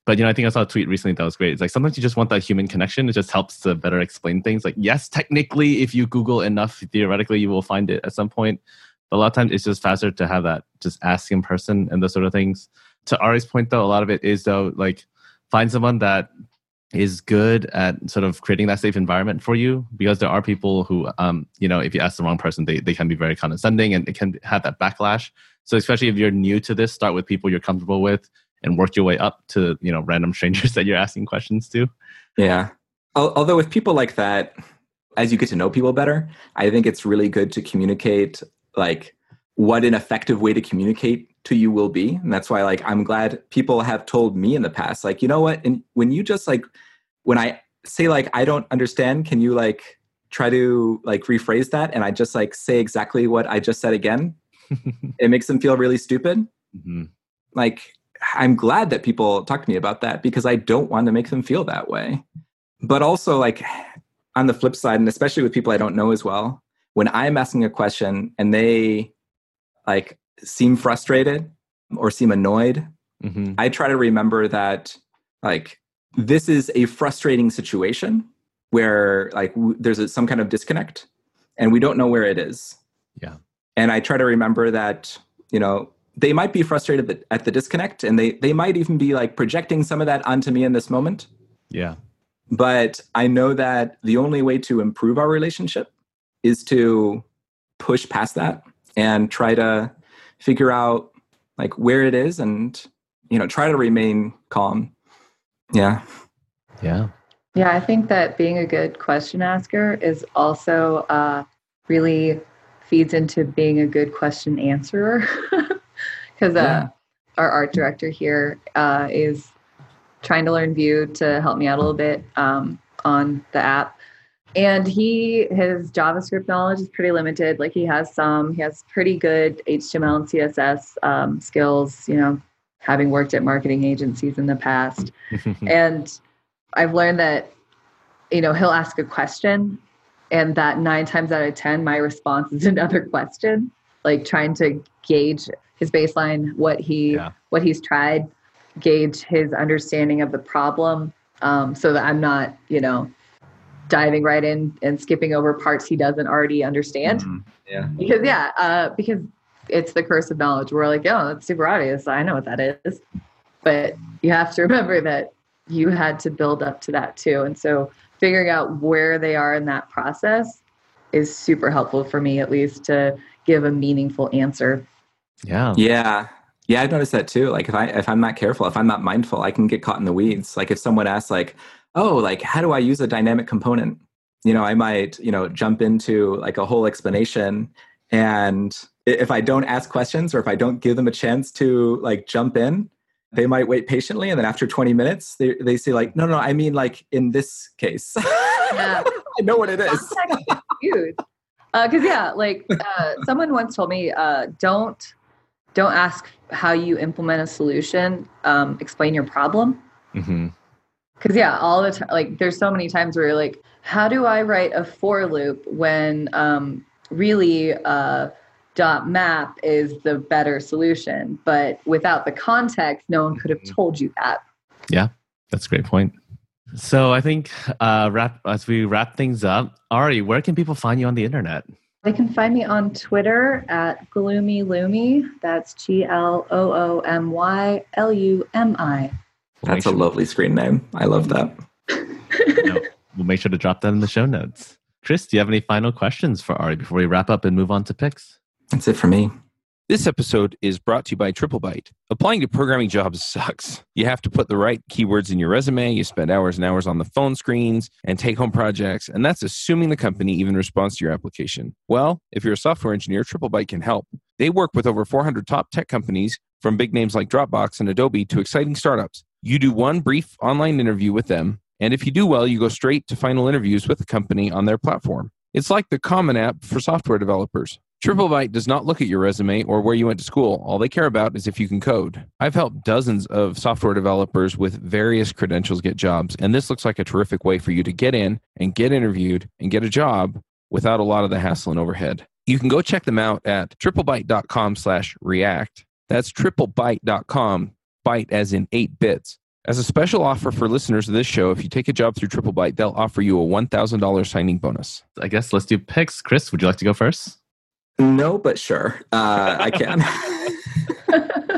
But you know, I think I saw a tweet recently that was great. It's like sometimes you just want that human connection. It just helps to better explain things. Like, yes, technically, if you Google enough, theoretically, you will find it at some point. But a lot of times, it's just faster to have that just ask in person and those sort of things. To Ari's point, though, a lot of it is though like find someone that is good at sort of creating that safe environment for you because there are people who um you know if you ask the wrong person they, they can be very condescending and it can have that backlash so especially if you're new to this start with people you're comfortable with and work your way up to you know random strangers that you're asking questions to Yeah. Although with people like that, as you get to know people better, I think it's really good to communicate like what an effective way to communicate to you will be. And that's why like I'm glad people have told me in the past, like, you know what? And when you just like when I say like I don't understand, can you like try to like rephrase that? And I just like say exactly what I just said again. it makes them feel really stupid. Mhm. Like I'm glad that people talk to me about that because I don't want to make them feel that way. But also like on the flip side, and especially with people I don't know as well, when I'm asking a question and they like seem frustrated or seem annoyed, Mhm. I try to remember that like this is a frustrating situation where like w- there's a, some kind of disconnect and we don't know where it is. Yeah. And I try to remember that, you know, they might be frustrated at- at the disconnect and they they might even be like projecting some of that onto me in this moment. yeah But I know that the only way to improve our relationship is to push past that and try to figure out like where it is and you know try to remain calm. Yeah. yeah Yeah, I think that being a good question asker is also uh, really feeds into being a good question answerer. Because uh, Yeah. our art director here uh, is trying to learn Vue to help me out a little bit um, on the app. And he, his JavaScript knowledge is pretty limited. Like he has some, he has pretty good HTML and CSS um, skills, you know, having worked at marketing agencies in the past and I've learned that you know he'll ask a question, and that nine times out of ten, my response is another question, like trying to gauge his baseline, what he Yeah. what he's tried, gauge his understanding of the problem, um, so that I'm not you know diving right in and skipping over parts he doesn't already understand Mhm. Yeah. because yeah uh, because it's the curse of knowledge we're like oh that's super obvious i know what that is but you have to remember that you had to build up to that too and so figuring out where they are in that process is super helpful for me at least to give a meaningful answer yeah Yeah. Yeah, I've noticed that too. Like if I if I'm not careful, if I'm not mindful, I can get caught in the weeds. Like if someone asks like, "Oh, like how do I use a dynamic component?" You know, I might, you know, jump into like a whole explanation and if I don't ask questions or if I don't give them a chance to like jump in, they might wait patiently and then after 20 minutes they they say like, "No, no, I mean like in this case." Yeah. I know what it is. huge because yeah like uh, someone once told me uh, don't don't ask how you implement a solution um, explain your problem hmm because yeah all the time like there's so many times where you're like how do i write a for loop when um, really uh, dot map is the better solution? But without the context no one could have Mhm. told you that. Yeah, that's a great point. So i think uh wrap as we wrap things up ari where can people find you on the internet? They can find me on twitter at gloomy lumi. That's g-l-o-o-m-y l-u-m-i We'll That's a sure- lovely screen name. I love that. no, we'll make sure to drop that in the show notes chris do you have any final questions for ari before we wrap up and move on to picks That's it for me. This episode is brought to you by TripleByte. Applying to programming jobs sucks. You have to put the right keywords in your resume, you spend hours and hours on the phone screens and take home projects, and that's assuming the company even responds to your application. Well, if you're a software engineer, TripleByte can help. They work with over 400 top tech companies, from big names like Dropbox and Adobe to exciting startups. You do one brief online interview with them, and if you do well, you go straight to final interviews with the company on their platform. It's like the Common App for software developers. TripleByte does not look at your resume or where you went to school. All they care about is if you can code. I've helped dozens of software developers with various credentials get jobs, and this looks like a terrific way for you to get in and get interviewed and get a job without a lot of the hassle and overhead. You can go check them out at triplebyte.com slash react. That's triplebyte.com, byte as in eight bits. As a special offer for listeners of this show, if you take a job through TripleByte, they'll offer you a $1,000 signing bonus. I guess let's do picks. Chris, would you like to go first? No, but sure. Uh, I can.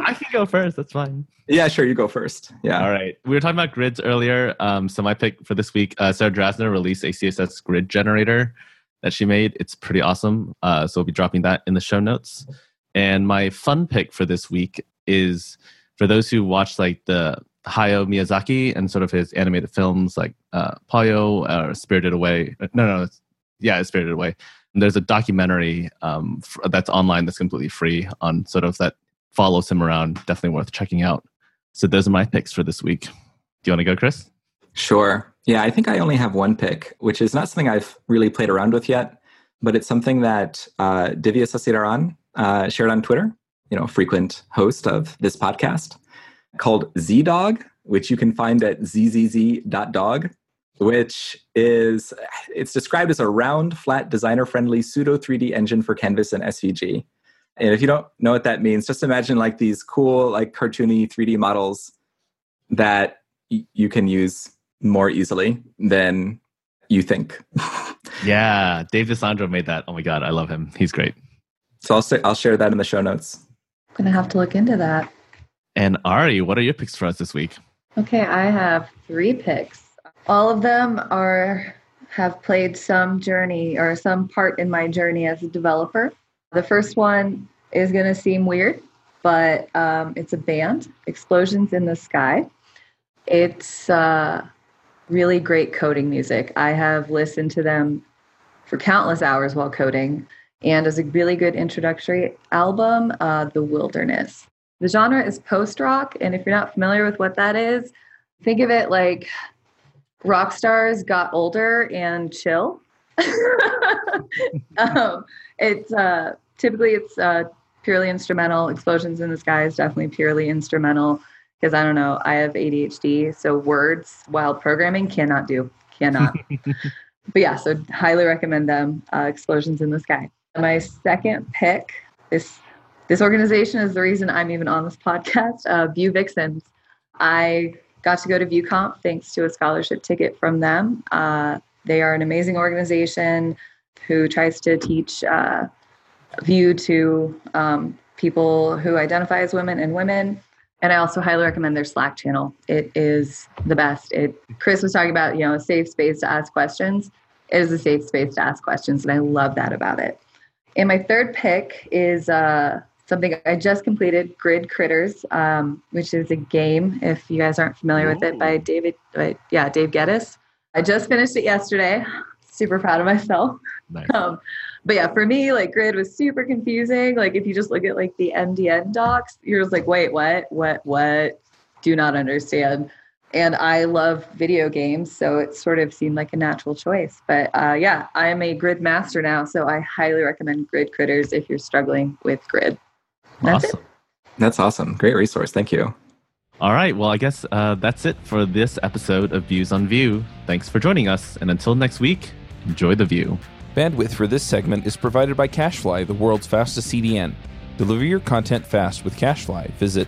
I can go first. That's fine. yeah, sure. You go first. Yeah. All right. We were talking about grids earlier. Um, so my pick for this week, uh, Sarah Drasner released a CSS grid generator that she made. It's pretty awesome. Uh, so we'll be dropping that in the show notes. And my fun pick for this week is for those who watch like the Hayao Miyazaki and sort of his animated films like uh, Ponyo or Spirited Away. No, no, it's, yeah, it's Spirited Away. And there's a documentary um, f- that's online that's completely free on sort of that follows him around. Definitely worth checking out. So those are my picks for this week. Do you want to go, Chris? Sure. Yeah, I think I only have one pick, which is not something I've really played around with yet, but it's something that uh, Divya Sasidharan uh, shared on Twitter, you know, frequent host of this podcast, called Zdog, which you can find at zzz.dog, which is, it's described as a round, flat, designer-friendly pseudo 3D engine for Canvas and SVG. And if you don't know what that means, just imagine like these cool, like cartoony 3D models that y- you can use more easily than you think. Yeah, Dave DeSandro made that. Oh my god, I love him. He's great. so I'll say, I'll share that in the show notes. I'm gonna have to look into that. And Ari, what are your picks for us this week? Okay, I have three picks. All of them are have played some journey or some part in my journey as a developer. The first one is going to seem weird, but um, it's a band, Explosions in the Sky. It's uh, really great coding music. I have listened to them for countless hours while coding, and as a really good introductory album, uh, The Wilderness. The genre is post rock, and if you're not familiar with what that is, think of it like rock stars got older and chill. um, it's uh, typically it's uh, purely instrumental. Explosions in the Sky is definitely purely instrumental because I don't know. I have ADHD, so words while programming cannot do cannot. but yeah, so highly recommend them. Uh, Explosions in the Sky. My second pick this this organization is the reason I'm even on this podcast. Uh, Vue Vixens. I got to go to VueConf thanks to a scholarship ticket from them. Uh, they are an amazing organization who tries to teach uh, Vue to um, people who identify as women and women. And I also highly recommend their Slack channel. It is the best. It Chris was talking about, you know, a safe space to ask questions. It is a safe space to ask questions, and I love that about it. And my third pick is uh, something I just completed, Grid Critters, um, which is a game. If you guys aren't familiar with it, by David, by, yeah, Dave Geddes. I just finished it yesterday. Super proud of myself. Nice. Um, but yeah, for me, like Grid was super confusing. Like if you just look at like the MDN docs, you're just like, wait, what, what, what? Do not understand. And I love video games, so it sort of seemed like a natural choice. But uh, yeah, I am a Grid master now, so I highly recommend Grid Critters if you're struggling with Grid. That's it. awesome. That's awesome. Great resource. Thank you. All right. Well, I guess uh, that's it for this episode of Views on Vue. Thanks for joining us. And until next week, enjoy the view. Bandwidth for this segment is provided by CacheFly, the world's fastest CDN. Deliver your content fast with CacheFly. Visit